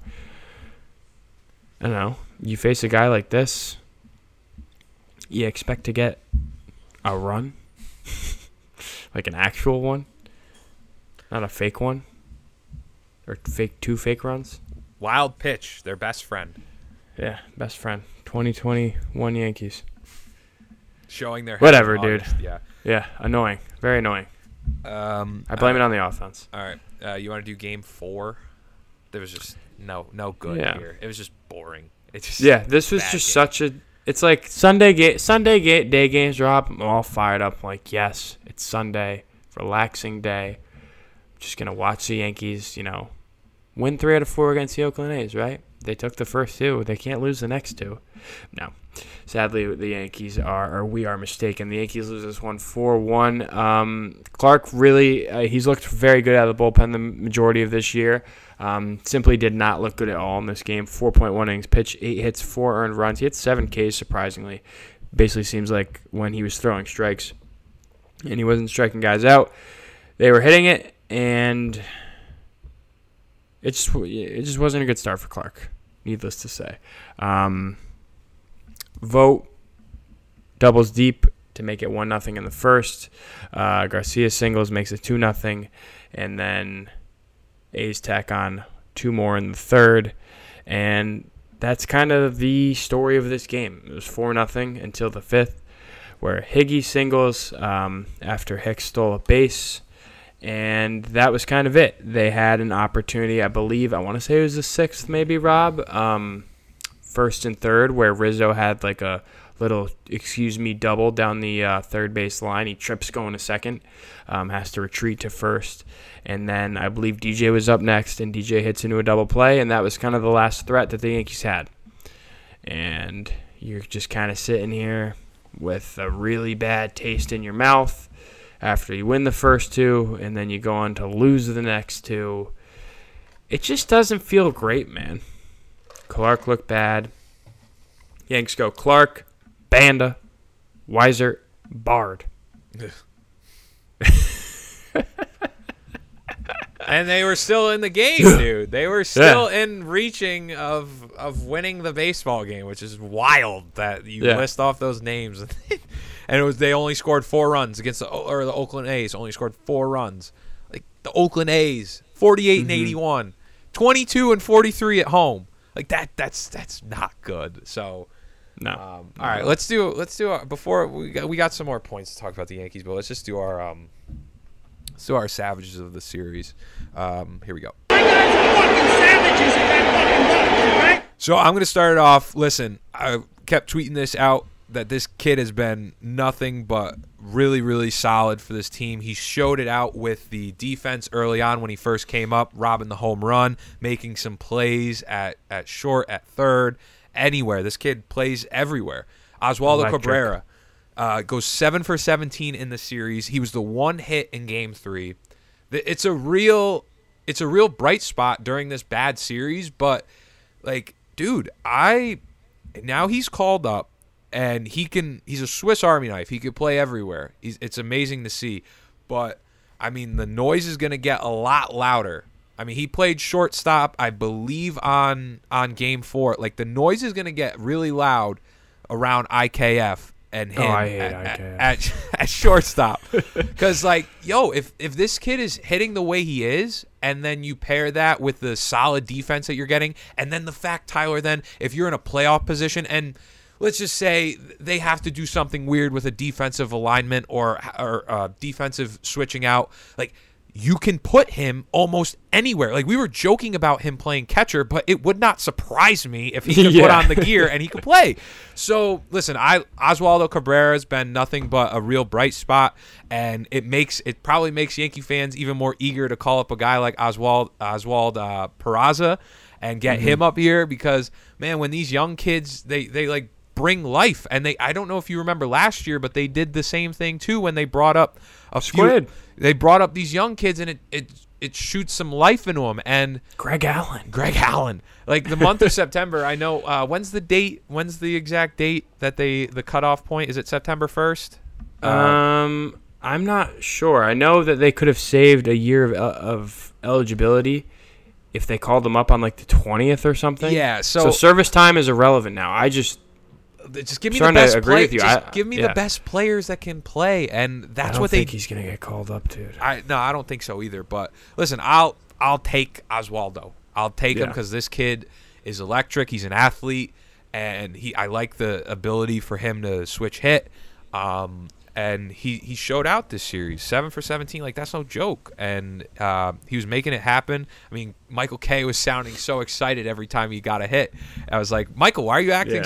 I don't know. You face a guy like this, you expect to get a run, like an actual one, not a fake one, or fake two fake runs. Wild pitch, their best friend, Yeah, best friend. 2021 Yankees. showing their Whatever, dude. August, Yeah. Yeah, annoying. Very annoying. Um, I blame uh, it on the offense. All right, uh, you want to do game four? There was just no no good Yeah. here. It was just boring. It just Yeah, this was just game. such a. It's like Sunday ga- Sunday ga- day games drop. I'm all fired up. I'm like, yes, it's Sunday, relaxing day. Just gonna watch the Yankees. You know, win three out of four against the Oakland A's. Right? They took the first two. They can't lose the next two. No, sadly, the Yankees are, or we are mistaken. The Yankees lose this one, one four one. Um, Clarke really, uh, he's looked very good out of the bullpen the majority of this year. Um, simply did not look good at all in this game. 4.1 innings pitch, eight hits, four earned runs. He had seven Ks, surprisingly. Basically, seems like when he was throwing strikes and he wasn't striking guys out, they were hitting it, and it just it just wasn't a good start for Clarke. Needless to say, um, Vogt doubles deep to make it one nothing in the first. Uh, Garcia singles makes it two nothing, and then A's tack on two more in the third, and that's kind of the story of this game. It was four nothing until the fifth, where Higgy singles um, after Hicks stole a base, and that was kind of it. They had an opportunity, I believe. I want to say it was the sixth, maybe Rob, um, first and third, where Rizzo had like a little excuse me double down the uh, third base line. He trips going to second, um, has to retreat to first, and then I believe DJ was up next, and DJ hits into a double play, and that was kind of the last threat that the Yankees had. And you're just kind of sitting here with a really bad taste in your mouth after you win the first two, and then you go on to lose the next two. It just doesn't feel great, man. Clarke looked bad. Yanks go Clarke, Banda, Weissert, Bard. and they were still in the game, dude. They were still in reaching of of winning the baseball game, which is wild that you Yeah. list off those names. and it was they only scored four runs against the or the Oakland A's only scored four runs. Like the Oakland A's, 48 and 81, 22 and 43 at home. Like that that's that's not good. So No. um, all right, let's do let's do our, before we got, we got some more points to talk about the Yankees, but let's just do our um let's do our savages of the series. Um, here we go. So I'm gonna start it off. Listen, I kept tweeting this out that this kid has been nothing but really, really solid for this team. He showed it out with the defense early on when he first came up, robbing the home run, making some plays at, at short, at third, anywhere. This kid plays everywhere. Oswaldo. Cabrera uh, goes seven for 17 in the series. He was the one hit in Game Three. It's a real, it's a real bright spot during this bad series. But like, dude, I now he's called up and he can. He's a Swiss Army knife. He could play everywhere. He's, it's amazing to see. But I mean, the noise is gonna get a lot louder. I mean, he played shortstop, I believe, on on game four. Like the noise is gonna get really loud around IKF, and oh, him Oh, I hate at, at, at, at shortstop. Because like, yo, if if this kid is hitting the way he is, and then you pair that with the solid defense that you're getting, and then the fact, Tyler, then if you're in a playoff position and let's just say they have to do something weird with a defensive alignment or or uh, defensive switching out, like you can put him almost anywhere. Like we were joking about him playing catcher, but it would not surprise me if he could put on the gear and he could play. So listen, I Oswaldo Cabrera has been nothing but a real bright spot, and it makes it probably makes Yankee fans even more eager to call up a guy like Oswald Oswald uh, Peraza and get him up here because man, when these young kids they they like bring life and they I don't know if you remember last year, but they did the same thing too when they brought up a few- Squid. they brought up these young kids and it it it shoots some life into them and Greg Allen. Greg Allen. Like the month of September, I know. Uh, when's the date? When's the exact date that they the cutoff point? Is it September first? Uh, Um, I'm not sure. I know that they could have saved a year of, of eligibility if they called them up on like the 20th or something. Yeah, So, so- service time is irrelevant now. I just just give me the best agree play- Just I- give me yeah. the best players that can play, and I that's don't what they. I think he's gonna get called up, dude. I no, I don't think so either. But listen, I'll I'll take Oswaldo. I'll take him because this kid is electric. He's an athlete, and he I like the ability for him to switch hit. Um, and he he showed out this series, seven for seventeen. Like that's no joke. And uh, he was making it happen. I mean, Michael Kay was sounding so excited every time he got a hit. I was like, Michael, why are you acting Yeah,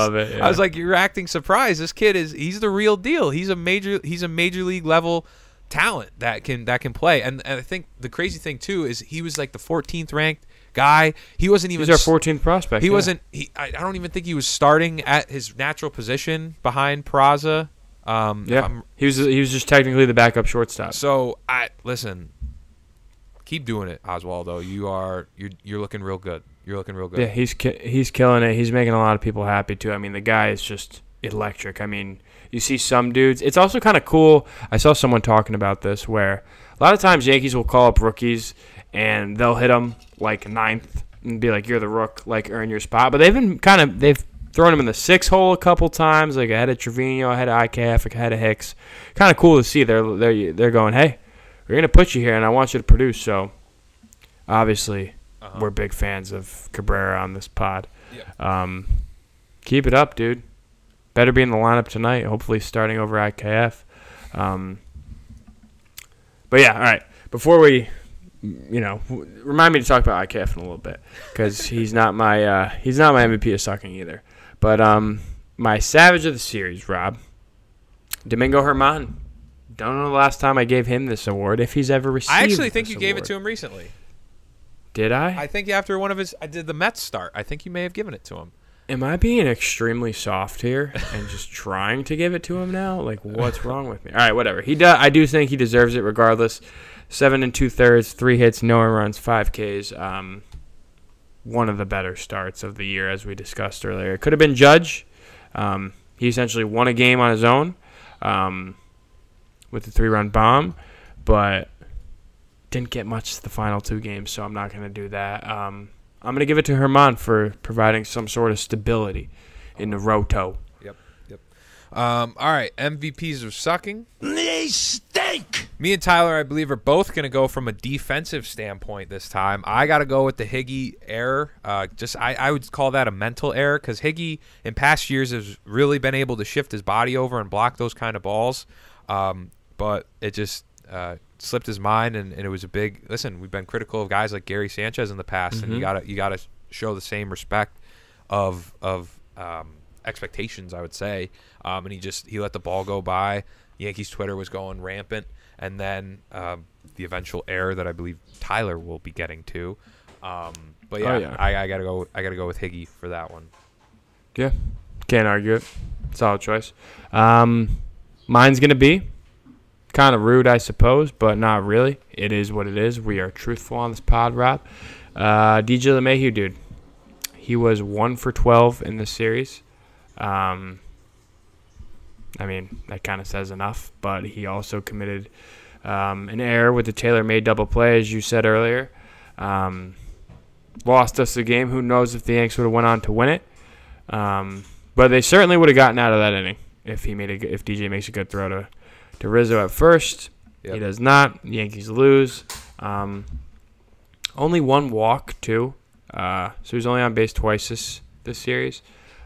I love it, I was like, you're acting surprised. This kid is he's the real deal. He's a major he's a major league level talent that can that can play. And, and I think the crazy thing too is he was like the 14th ranked guy. He wasn't even He's our 14th prospect. he yeah. wasn't. He, I, I don't even think he was starting at his natural position behind Peraza. Um, Yeah, he was. He was just technically the backup shortstop. so I listen. Keep doing it, Oswaldo. You are you're you're looking real good. You're looking real good. Yeah, he's ki- he's killing it. He's making a lot of people happy too. I mean, the guy is just electric. I mean, you see some dudes. It's also kind of cool. I saw someone talking about this where a lot of times Yankees will call up rookies and they'll hit them like ninth and be like, "You're the rook, like earn your spot." But they've been kind of they've thrown him in the six hole a couple times, like ahead of Trevino, ahead of IKF, ahead of Hicks. Kind of cool to see. They're they're they're going, "Hey, we're gonna put you here, and I want you to produce." So obviously Uh-huh. we're big fans of Cabrera on this pod. Yeah. Um, keep it up, dude. Better be in the lineup tonight. Hopefully, starting over IKF. Um, but yeah, all right. Before we, you know, remind me to talk about IKF in a little bit because he's not my uh, he's not my MVP of sucking either. But um, my savage of the series, Rob, Domingo Germán. Don't know the last time I gave him this award. If he's ever received. I actually think you gave it to him recently. Did I? I think after one of his, I did the Mets start. I think you may have given it to him. Am I being extremely soft here and just trying to give it to him now? Like, what's wrong with me? All right, whatever. He does. I do think he deserves it, regardless. Seven and two thirds, three hits, no runs, five Ks. Um, one of the better starts of the year, as we discussed earlier. It could have been Judge. Um, he essentially won a game on his own um, with the three-run bomb, but didn't get much the final two games. So I'm not going to do that. Um, I'm going to give it to Germán for providing some sort of stability in the roto. Um, all right. MVPs are sucking. They stink. Me and Tyler, I believe, are both going to go from a defensive standpoint this time. I got to go with the Higgy error. Uh, just I, I would call that a mental error because Higgy in past years has really been able to shift his body over and block those kind of balls. Um, but it just uh, slipped his mind, and, and it was a big. Listen, we've been critical of guys like Gary Sanchez in the past, and you gotta you gotta show the same respect of of um, expectations, I would say. Um, and he just he let the ball go by. Yankees Twitter was going rampant, and then um, the eventual error that I believe Tyler will be getting to. Um, but yeah, Oh, yeah. I, I gotta go. I gotta go with Higgy for that one. Yeah, can't argue it. Solid choice. Um, mine's gonna be kind of rude, I suppose, but not really. It is what it is. We are truthful on this pod, Rob. Uh, DJ LeMahieu, dude, he was one for twelve in this series. Um, I mean, that kind of says enough. But he also committed um, an error with the Taylor made double play, as you said earlier. Um, lost us the game. Who knows if the Yanks would have went on to win it? Um, but they certainly would have gotten out of that inning if he made a if DJ makes a good throw to to Rizzo at first. He does not. The Yankees lose. Um, only one walk too. Uh, so he's only on base twice this this series.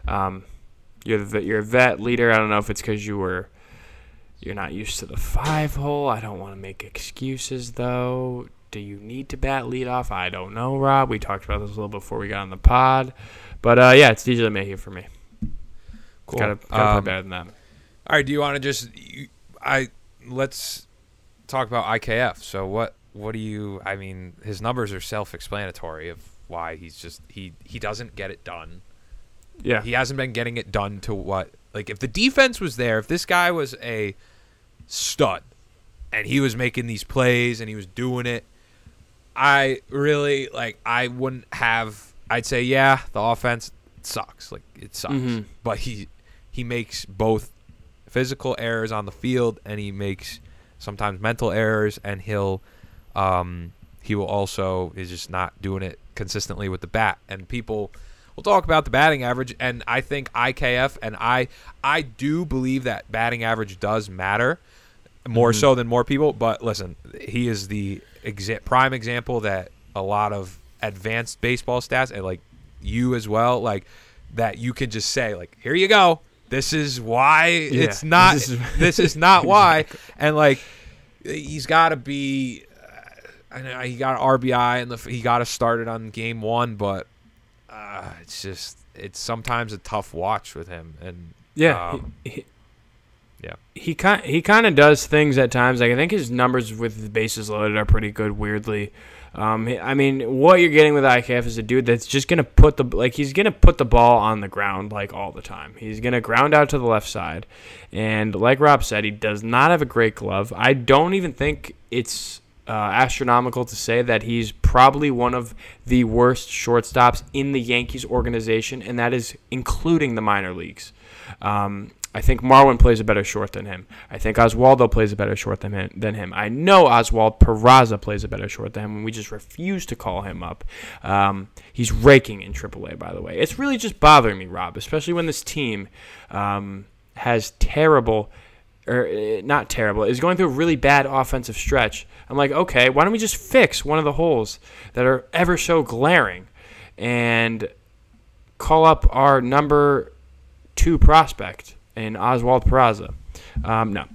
Um, you're the you're a vet leader. I don't know if it's because you were you're not used to the five hole. I don't want to make excuses though. Do you need to bat lead off? I don't know, Rob. We talked about this a little before we got on the pod, but uh, yeah, it's DJ LeMahieu for me. Cool. Gotta, gotta Um, play better than that. All right. Do you want to just you, I let's talk about IKF. So what what do you? I mean, his numbers are self-explanatory of why he's just he he doesn't get it done. Yeah, He hasn't been getting it done to what like if the defense was there, if this guy was a stud and he was making these plays and he was doing it, I really like I wouldn't have I'd say yeah, the offense sucks. Like it sucks. Mhm. But he he makes both physical errors on the field and he makes sometimes mental errors and he'll um he will also is just not doing it consistently with the bat and people we'll talk about the batting average and I think IKF and I I do believe that batting average does matter more mm-hmm. so than more people but listen he is the exa- prime example that a lot of advanced baseball stats and like you as well like that you can just say like here you go. This is why it's not this is- this is not why. And like he's got to be uh, I know he got an RBI and the he got to started on game one, but uh, it's just it's sometimes a tough watch with him. And Yeah, um, he, he, yeah. he kind he kind of does things at times. Like I think his numbers with the bases loaded are pretty good. Weirdly, um, I mean, what you're getting with IKF is a dude that's just gonna put the like he's gonna put the ball on the ground like all the time. He's gonna ground out to the left side, and like Rob said, he does not have a great glove. I don't even think it's. Uh, astronomical to say that he's probably one of the worst shortstops in the Yankees organization, and that is including the minor leagues. Um, I think Marwin plays a better short than him. I think Oswaldo plays a better short than him. Than him. I know Oswald Peraza plays a better short than him, and we just refuse to call him up. Um, he's raking in AAA, by the way. It's really just bothering me, Rob, especially when this team um, has terrible, or uh, not terrible, is going through a really bad offensive stretch. I'm like, okay, why don't we just fix one of the holes that are ever so glaring, and call up our number two prospect in Oswald Peraza. Um, no.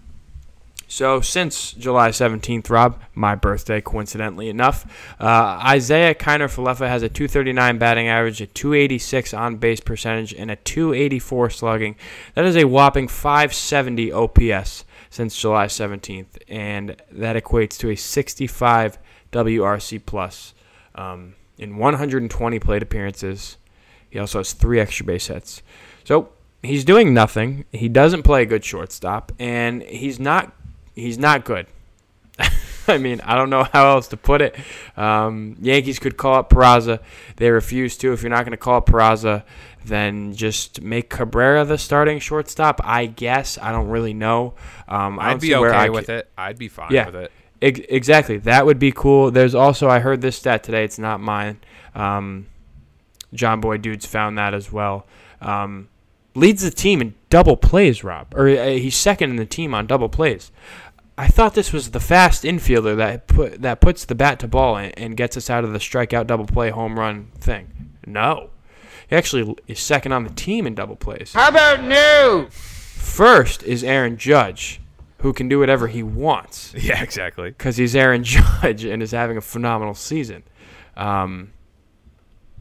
So since July 17th, Rob, my birthday, coincidentally enough, uh, Isiah Kiner-Falefa has a 239 batting average, a 286 on base percentage, and a 284 slugging. That is a whopping 570 OPS since July 17th, and that equates to a 65 WRC plus um, in 120 plate appearances. He also has three extra base hits. So he's doing nothing. He doesn't play a good shortstop, and he's not he's not good. I mean, I don't know how else to put it. Um, Yankees could call up Peraza. They refuse to. If you're not going to call up Peraza, then just make Cabrera the starting shortstop. I guess. I don't really know. Um, I I'd don't be okay I with ca- it. I'd be fine Yeah. with it. Ex- exactly. That would be cool. There's also I heard this stat today. It's not mine. Um, Jomboy dudes found that as well. Um, leads the team in double plays, Rob, or uh, he's second in the team on double plays. I thought this was the fast infielder that put that puts the bat to ball and, and gets us out of the strikeout double play home run thing. No, he actually is second on the team in double plays. How about new? First is Aaron Judge, who can do whatever he wants Yeah, exactly. because he's Aaron Judge and is having a phenomenal season. Um,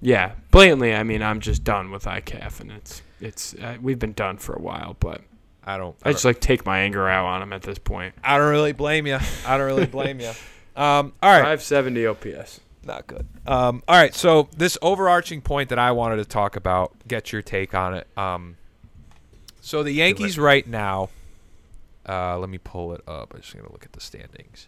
yeah, blatantly, I mean, I'm just done with IKF, and it's it's uh, we've been done for a while, but I don't. I just like take my anger out on him at this point. I don't really blame you. I don't really blame you. Um, all right. 570 OPS. Not good. Um, all right. So this overarching point that I wanted to talk about, get your take on it. Um, so the Yankees right now. Uh, let me pull it up. I'm just gonna look at the standings.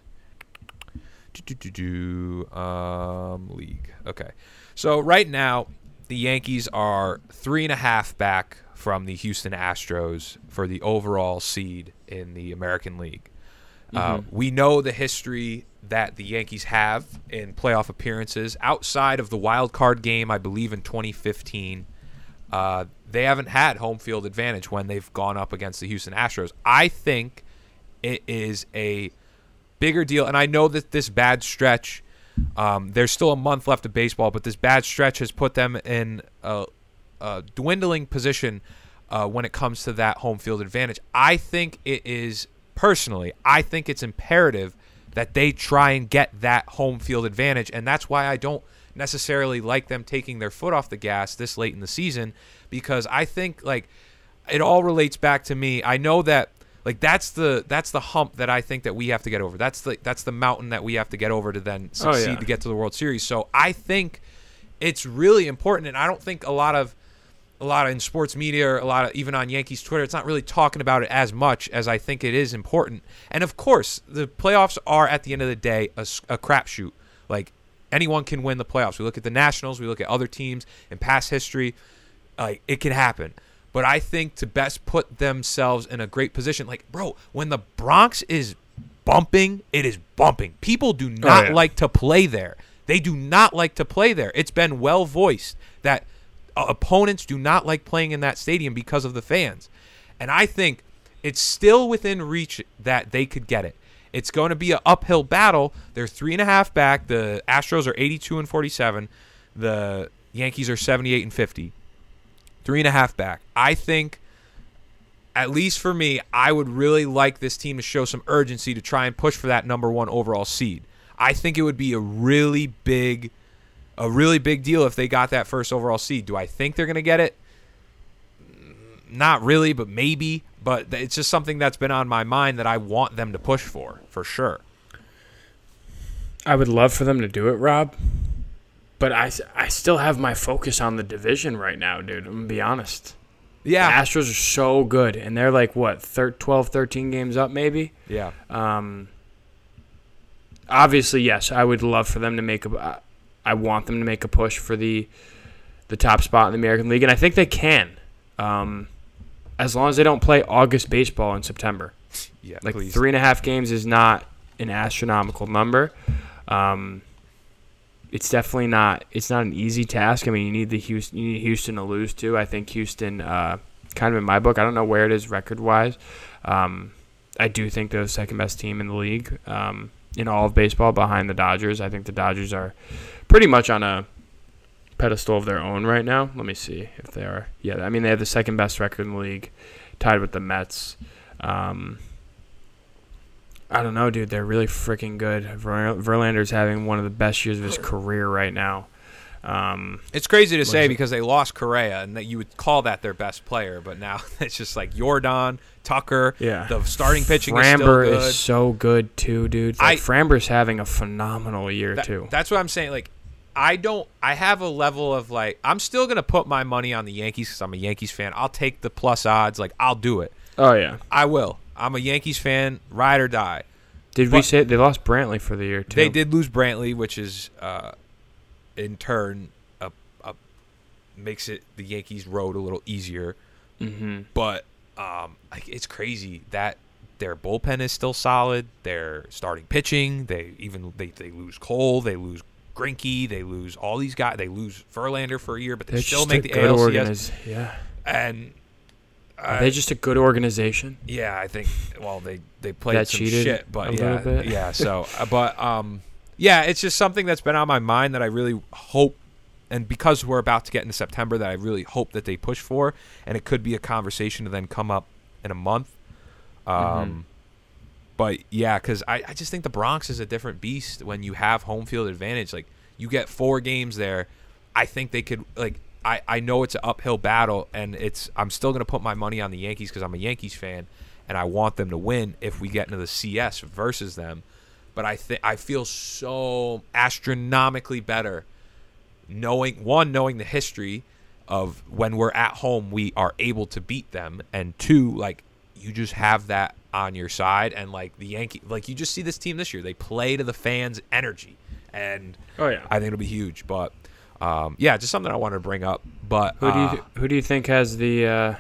Do-do-do-do, Um, league. Okay. So right now, the Yankees are three and a half back from the Houston Astros for the overall seed in the American League. Uh, we know the history that the Yankees have in playoff appearances outside of the wild card game, I believe in 2015. uh, they haven't had home field advantage when they've gone up against the Houston Astros. I think it is a bigger deal, and I know that this bad stretch. Um, there's still a month left of baseball, but this bad stretch has put them in a, a dwindling position uh, when it comes to that home field advantage. I think it is personally, I think it's imperative that they try and get that home field advantage, and that's why I don't necessarily like them taking their foot off the gas this late in the season because I think like it all relates back to me. I know that like that's the that's the hump that I think that we have to get over. That's the that's the mountain that we have to get over to then Oh, succeed yeah. to get to the World Series. So I think it's really important, and I don't think a lot of a lot of in sports media, a lot of even on Yankees Twitter, it's not really talking about it as much as I think it is important. And of course, the playoffs are at the end of the day a, a crapshoot. Like anyone can win the playoffs. We look at the Nationals, we look at other teams in past history. Like it can happen. But I think to best put themselves in a great position, like bro, when the Bronx is bumping, it is bumping. People do oh, not yeah. like to play there. They do not like to play there. It's been well voiced that Uh, opponents do not like playing in that stadium because of the fans. And I think it's still within reach that they could get it. It's going to be an uphill battle. They're three and a half back. The Astros are 82 and 47. The Yankees are 78 and 50. Three and a half back. I think, at least for me, I would really like this team to show some urgency to try and push for that number one overall seed. I think it would be a really big, a really big deal if they got that first overall seed. Do I think they're going to get it? Not really, but maybe. But it's just something that's been on my mind that I want them to push for, for sure. I would love for them to do it, Rob. But I, I still have my focus on the division right now, dude. I'm going to be honest. Yeah. The Astros are so good, and they're like, what, thir- 12, 13 games up, maybe? Yeah. Um, obviously, yes, I would love for them to make a. I want them to make a push for the the top spot in the American League, and I think they can, um, as long as they don't play August baseball in September. Yeah. Like please. three and a half games is not an astronomical number. Um, it's definitely not. It's not an easy task. I mean, you need the Houston. You need Houston to lose too. I think Houston, uh, kind of in my book, I don't know where it is record wise. Um, I do think they're the second best team in the league um, in all of baseball, behind the Dodgers. I think the Dodgers are pretty much on a pedestal of their own right now. Let me see if they are. Yeah, I mean they have the second best record in the league, tied with the Mets. Um, I don't know, dude. They're really freaking good. Ver- Verlander's having one of the best years of his career right now. Um, It's crazy to say because they lost Correa, and that you would call that their best player, but now it's just like Yordan, Tucker. Yeah. The starting pitching is still Framber good. is so good too, dude. Like, I- Framber's having a phenomenal year That- too. That's what I'm saying. Like, I don't. I have a level of like. I'm still gonna put my money on the Yankees because I'm a Yankees fan. I'll take the plus odds. Like, I'll do it. oh yeah. I will. I'm a Yankees fan, ride or die. Did we say they lost Brantley for the year too? They did lose Brantley, which is uh, in turn a, a makes it the Yankees' road a little easier. Mm-hmm. But um, like it's crazy that their bullpen is still solid. They're starting pitching, they even they, they lose Cole, they lose Greinke, they lose all these guys. They lose Verlander for a year, but they They're still make the ALCS. organiz- Yeah. And Are uh, they just a good organization? yeah, I think. Well, they they played That some cheated shit, but yeah, yeah. So, uh, but um, yeah, it's just something that's been on my mind that I really hope, and because we're about to get into September, that I really hope that they push for, and it could be a conversation to then come up in a month. Um, Mhm. But yeah, because I I just think the Bronx is a different beast when you have home field advantage. Like you get four games there, I think they could like. I, I know it's an uphill battle, and it's I'm still gonna put my money on the Yankees because I'm a Yankees fan, and I want them to win if we get into the CS versus them. But I think I feel so astronomically better knowing one knowing the history of when we're at home we are able to beat them, and two like you just have that on your side, and like the Yankee like you just see this team this year they play to the fans' energy, and Oh yeah. I think it'll be huge. But um, yeah, just something I wanted to bring up. But Who do you uh, th- who do you think has the uh,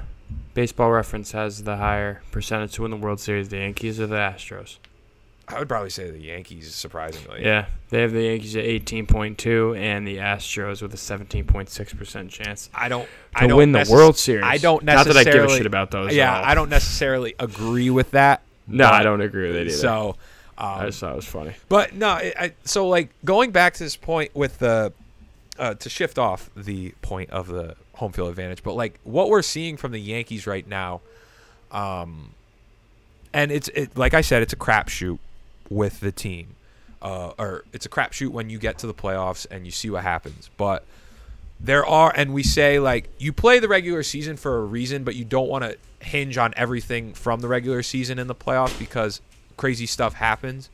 baseball reference has the higher percentage to win the World Series? The Yankees or the Astros? I would probably say the Yankees, surprisingly. Yeah, they have the Yankees at 18.2 and the Astros with a 17.6% chance I don't. to I don't win the necess- World Series. I don't Not that I give a shit about those. Yeah. I don't necessarily agree with that. No, I don't agree with it either. So, I um, just thought it was funny. but no, I, I, so like going back to this point with the uh, to shift off the point of the home field advantage, but like what we're seeing from the Yankees right now, um, and it's it like I said, it's a crapshoot with the team, uh, or it's a crapshoot when you get to the playoffs and you see what happens, but. There are, and we say like you play the regular season for a reason, but you don't want to hinge on everything from the regular season in the playoffs because crazy stuff happens.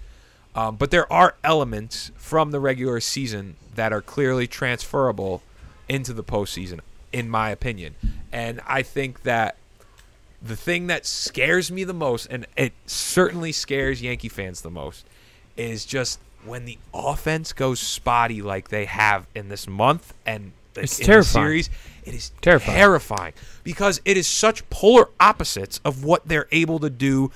Um, but there are elements from the regular season that are clearly transferable into the postseason, in my opinion. And I think that the thing that scares me the most, and it certainly scares Yankee fans the most, is just when the offense goes spotty like they have in this month and It's in terrifying. the series. It is Terrifying. terrifying because it is such polar opposites of what they're able to do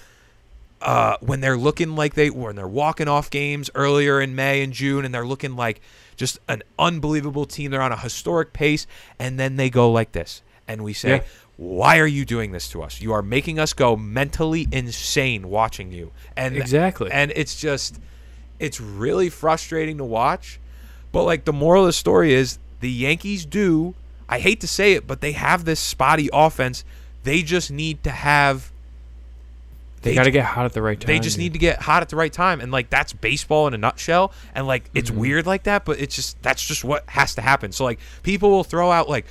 uh, when they're looking like they when they're walking off games earlier in May and June, and they're looking like just an unbelievable team. They're on a historic pace, and then they go like this, and we say, Yeah. "Why are you doing this to us? You are making us go mentally insane watching you." And Exactly. and it's just, it's really frustrating to watch. But like the moral of the story is, the Yankees do. I hate to say it, but they have this spotty offense. They just need to have. They got to get hot at the right time. They just need to get hot at the right time, and like that's baseball in a nutshell. And like it's Mm-hmm. weird like that, but it's just that's just what has to happen. So like people will throw out like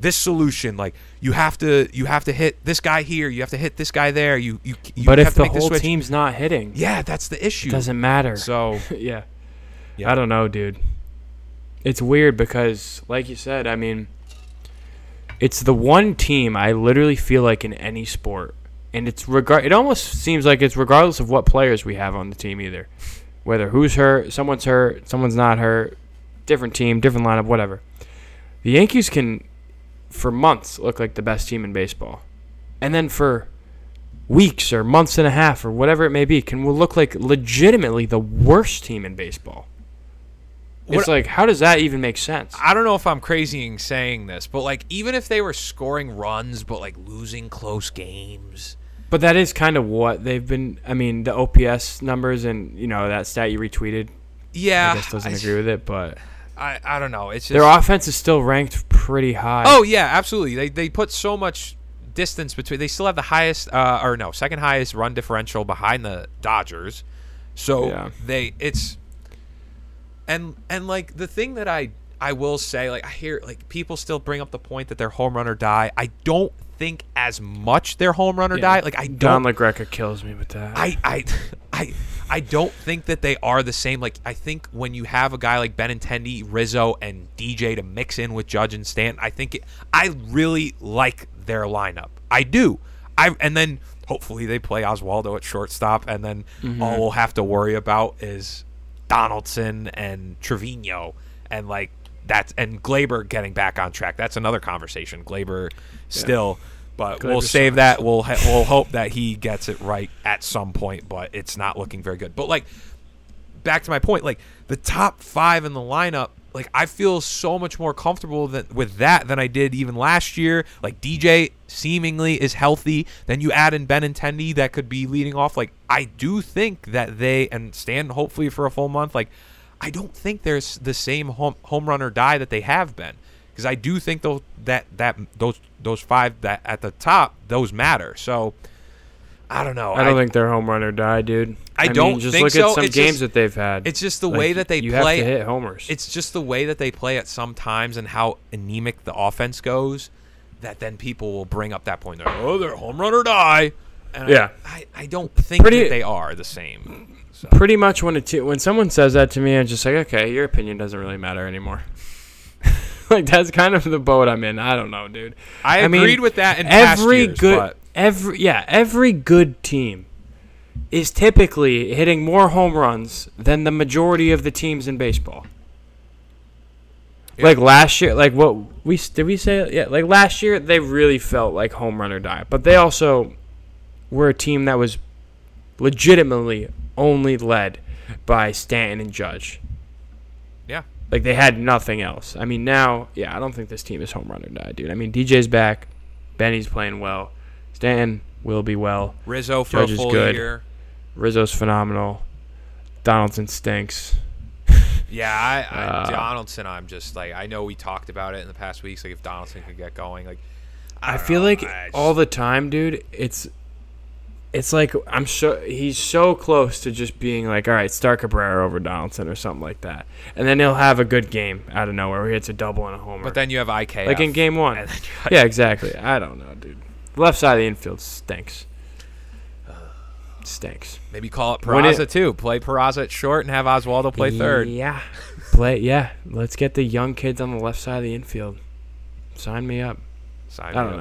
this solution, like you have to you have to hit this guy here, you have to hit this guy there. You you, you But have if to the whole switch. team's not hitting, yeah, that's the issue. it doesn't matter. So yeah. Yeah. I don't know, dude. It's weird because, like you said, I mean, it's the one team I literally feel like in any sport, and it's regard. It almost seems like it's regardless of what players we have on the team, either whether who's hurt, someone's hurt, someone's not hurt, different team, different lineup, whatever. The Yankees can, for months, look like the best team in baseball, and then for weeks or months and a half or whatever it may be, can look like legitimately the worst team in baseball. What- It's like, how does that even make sense? I don't know if I'm crazy in saying this, but like even if they were scoring runs but like losing close games, But that is kind of what they've been. I mean, the OPS numbers and you know that stat you retweeted. yeah, I guess doesn't agree with it, but I, I don't know. It's just their offense is still ranked pretty high. Oh yeah, absolutely. They they put so much distance between. They still have the highest, uh, or no, second highest run differential behind the Dodgers. So Yeah. they it's and and like the thing that I I will say like I hear like people still bring up the point that they're home run or die. I don't think as much they're home run or Yeah. die. Like I Don don't LaGreca kills me with that. I, I, I, I don't think that they are the same. Like I think when you have a guy like Benintendi, Rizzo, and DJ to mix in with Judge and Stanton, I think it, I really like their lineup. I do. I and then hopefully they play Oswaldo at shortstop, and then mm-hmm. all we'll have to worry about is Donaldson and Trevino, and like that's and Gleyber getting back on track. That's another conversation. Gleyber still. But we'll save that. We'll ha- we'll hope that he gets it right at some point, but it's not looking very good. But like back to my point, like the top five in the lineup, like I feel so much more comfortable that, with that than I did even last year. Like DJ seemingly is healthy. Then you add in Ben Benintendi that could be leading off. Like I do think that they and stand hopefully for a full month. Like I don't think there's the same home home run or die that they have been because I do think those that that those those five that at the top those matter. So I don't know. I don't think they're home run or die, dude. I mean, don't just think look so. at some It's games just- that they've had. it's just the Like, way that they you play. have to hit homers. It's just the way that they play at some times and how anemic the offense goes that then people will bring up that point. They're, oh, they're home run or die. And Yeah. I, I, don't think Pretty- that they are the same. So. pretty much when a te- when someone says that to me, I'm just like, okay, your opinion doesn't really matter anymore. like that's kind of the boat I'm in. I don't know, dude. I mean, agreed with that in every years, good but every yeah every good team is typically hitting more home runs than the majority of the teams in baseball. Yeah. Like last year, like what we did we say? Yeah, like last year they really felt like home run or die, but they also were a team that was legitimately only led by Stanton and Judge. Yeah. Like they had nothing else. I mean, now, yeah, I don't think this team is home run or die, dude. I mean, DJ's back, Benny's playing well, Stanton will be well, Rizzo for Judge a full good. year. Rizzo's phenomenal, Donaldson stinks. Yeah, I, I Uh, Donaldson. I'm just like I know we talked about it in the past weeks. Like if Donaldson could get going, like I, I feel know, like I just- all the time, dude. It's it's like I'm so he's so close to just being like, all right, start Cabrera over Donaldson or something like that, and then he'll have a good game out of nowhere where he hits a double and a homer. But then you have IK like in game one, yeah, exactly. I don't know, dude. Left side of the infield stinks. Stinks. maybe call it When it- too. Play Peraza at short and have Oswaldo play third. Yeah, play. Yeah, let's get the young kids on the left side of the infield. Sign me up. Sign I don't up.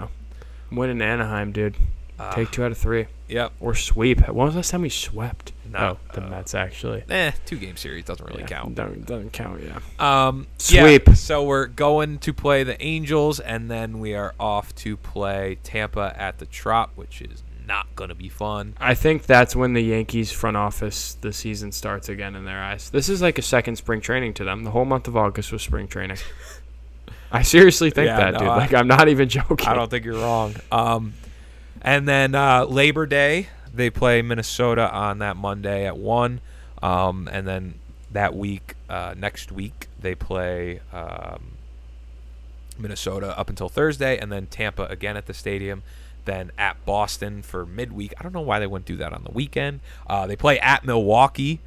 know. Win in Anaheim, dude. Ah, Take two out of three. Yep. Or sweep. When was the last time we swept? No, oh, the uh, Mets actually. Eh, two game series doesn't really Yeah, count. Don't doesn't count. Yeah. Um, Sweep. Yeah, so we're going to play the Angels, and then we are off to play Tampa at the Trop, which is not going to be fun. I think that's when the Yankees front office the season starts again in their eyes. This is like a second spring training to them. The whole month of August was spring training. I seriously think Yeah, that, no, dude. I- like I'm not even joking. I don't think you're wrong. Um, and then uh, Labor Day, they play Minnesota on that Monday at one. Um, and then that week, uh, next week, they play um, Minnesota up until Thursday, and then Tampa again at the stadium. Then at Boston for midweek. I don't know why they wouldn't do that on the weekend. Uh, they play at Milwaukee,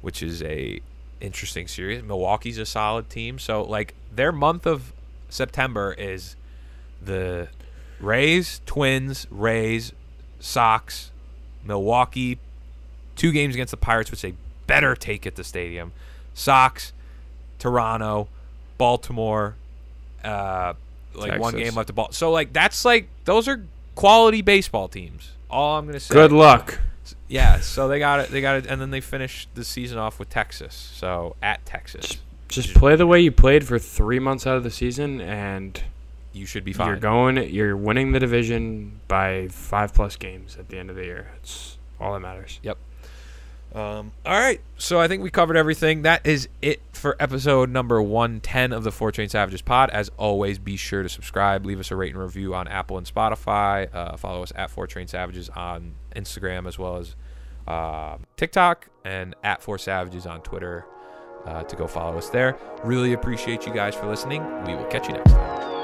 which is a interesting series. Milwaukee's a solid team, so like their month of September is the Rays, Twins, Rays, Sox, Milwaukee, two games against the Pirates, which they better take at the stadium. Sox, Toronto, Baltimore, uh, like one game left to ball. So like that's like those are quality baseball teams. All I'm gonna say. Good luck. Yeah. So they got it. They got it, and then they finished the season off with Texas. So at Texas, Just play the way you played for three months out of the season, and you should be fine. you're going. You're winning the division by five plus games at the end of the year. It's all that matters. Yep. Um, all right, so I think we covered everything. That is it for episode number 110 of the Four Train Savages pod. As always, be sure to subscribe, leave us a rate and review on Apple and Spotify. Uh, follow us at Four Train Savages on Instagram as well as uh, TikTok and at Four Savages on Twitter uh, to go follow us there. Really appreciate you guys for listening. We will catch you next time.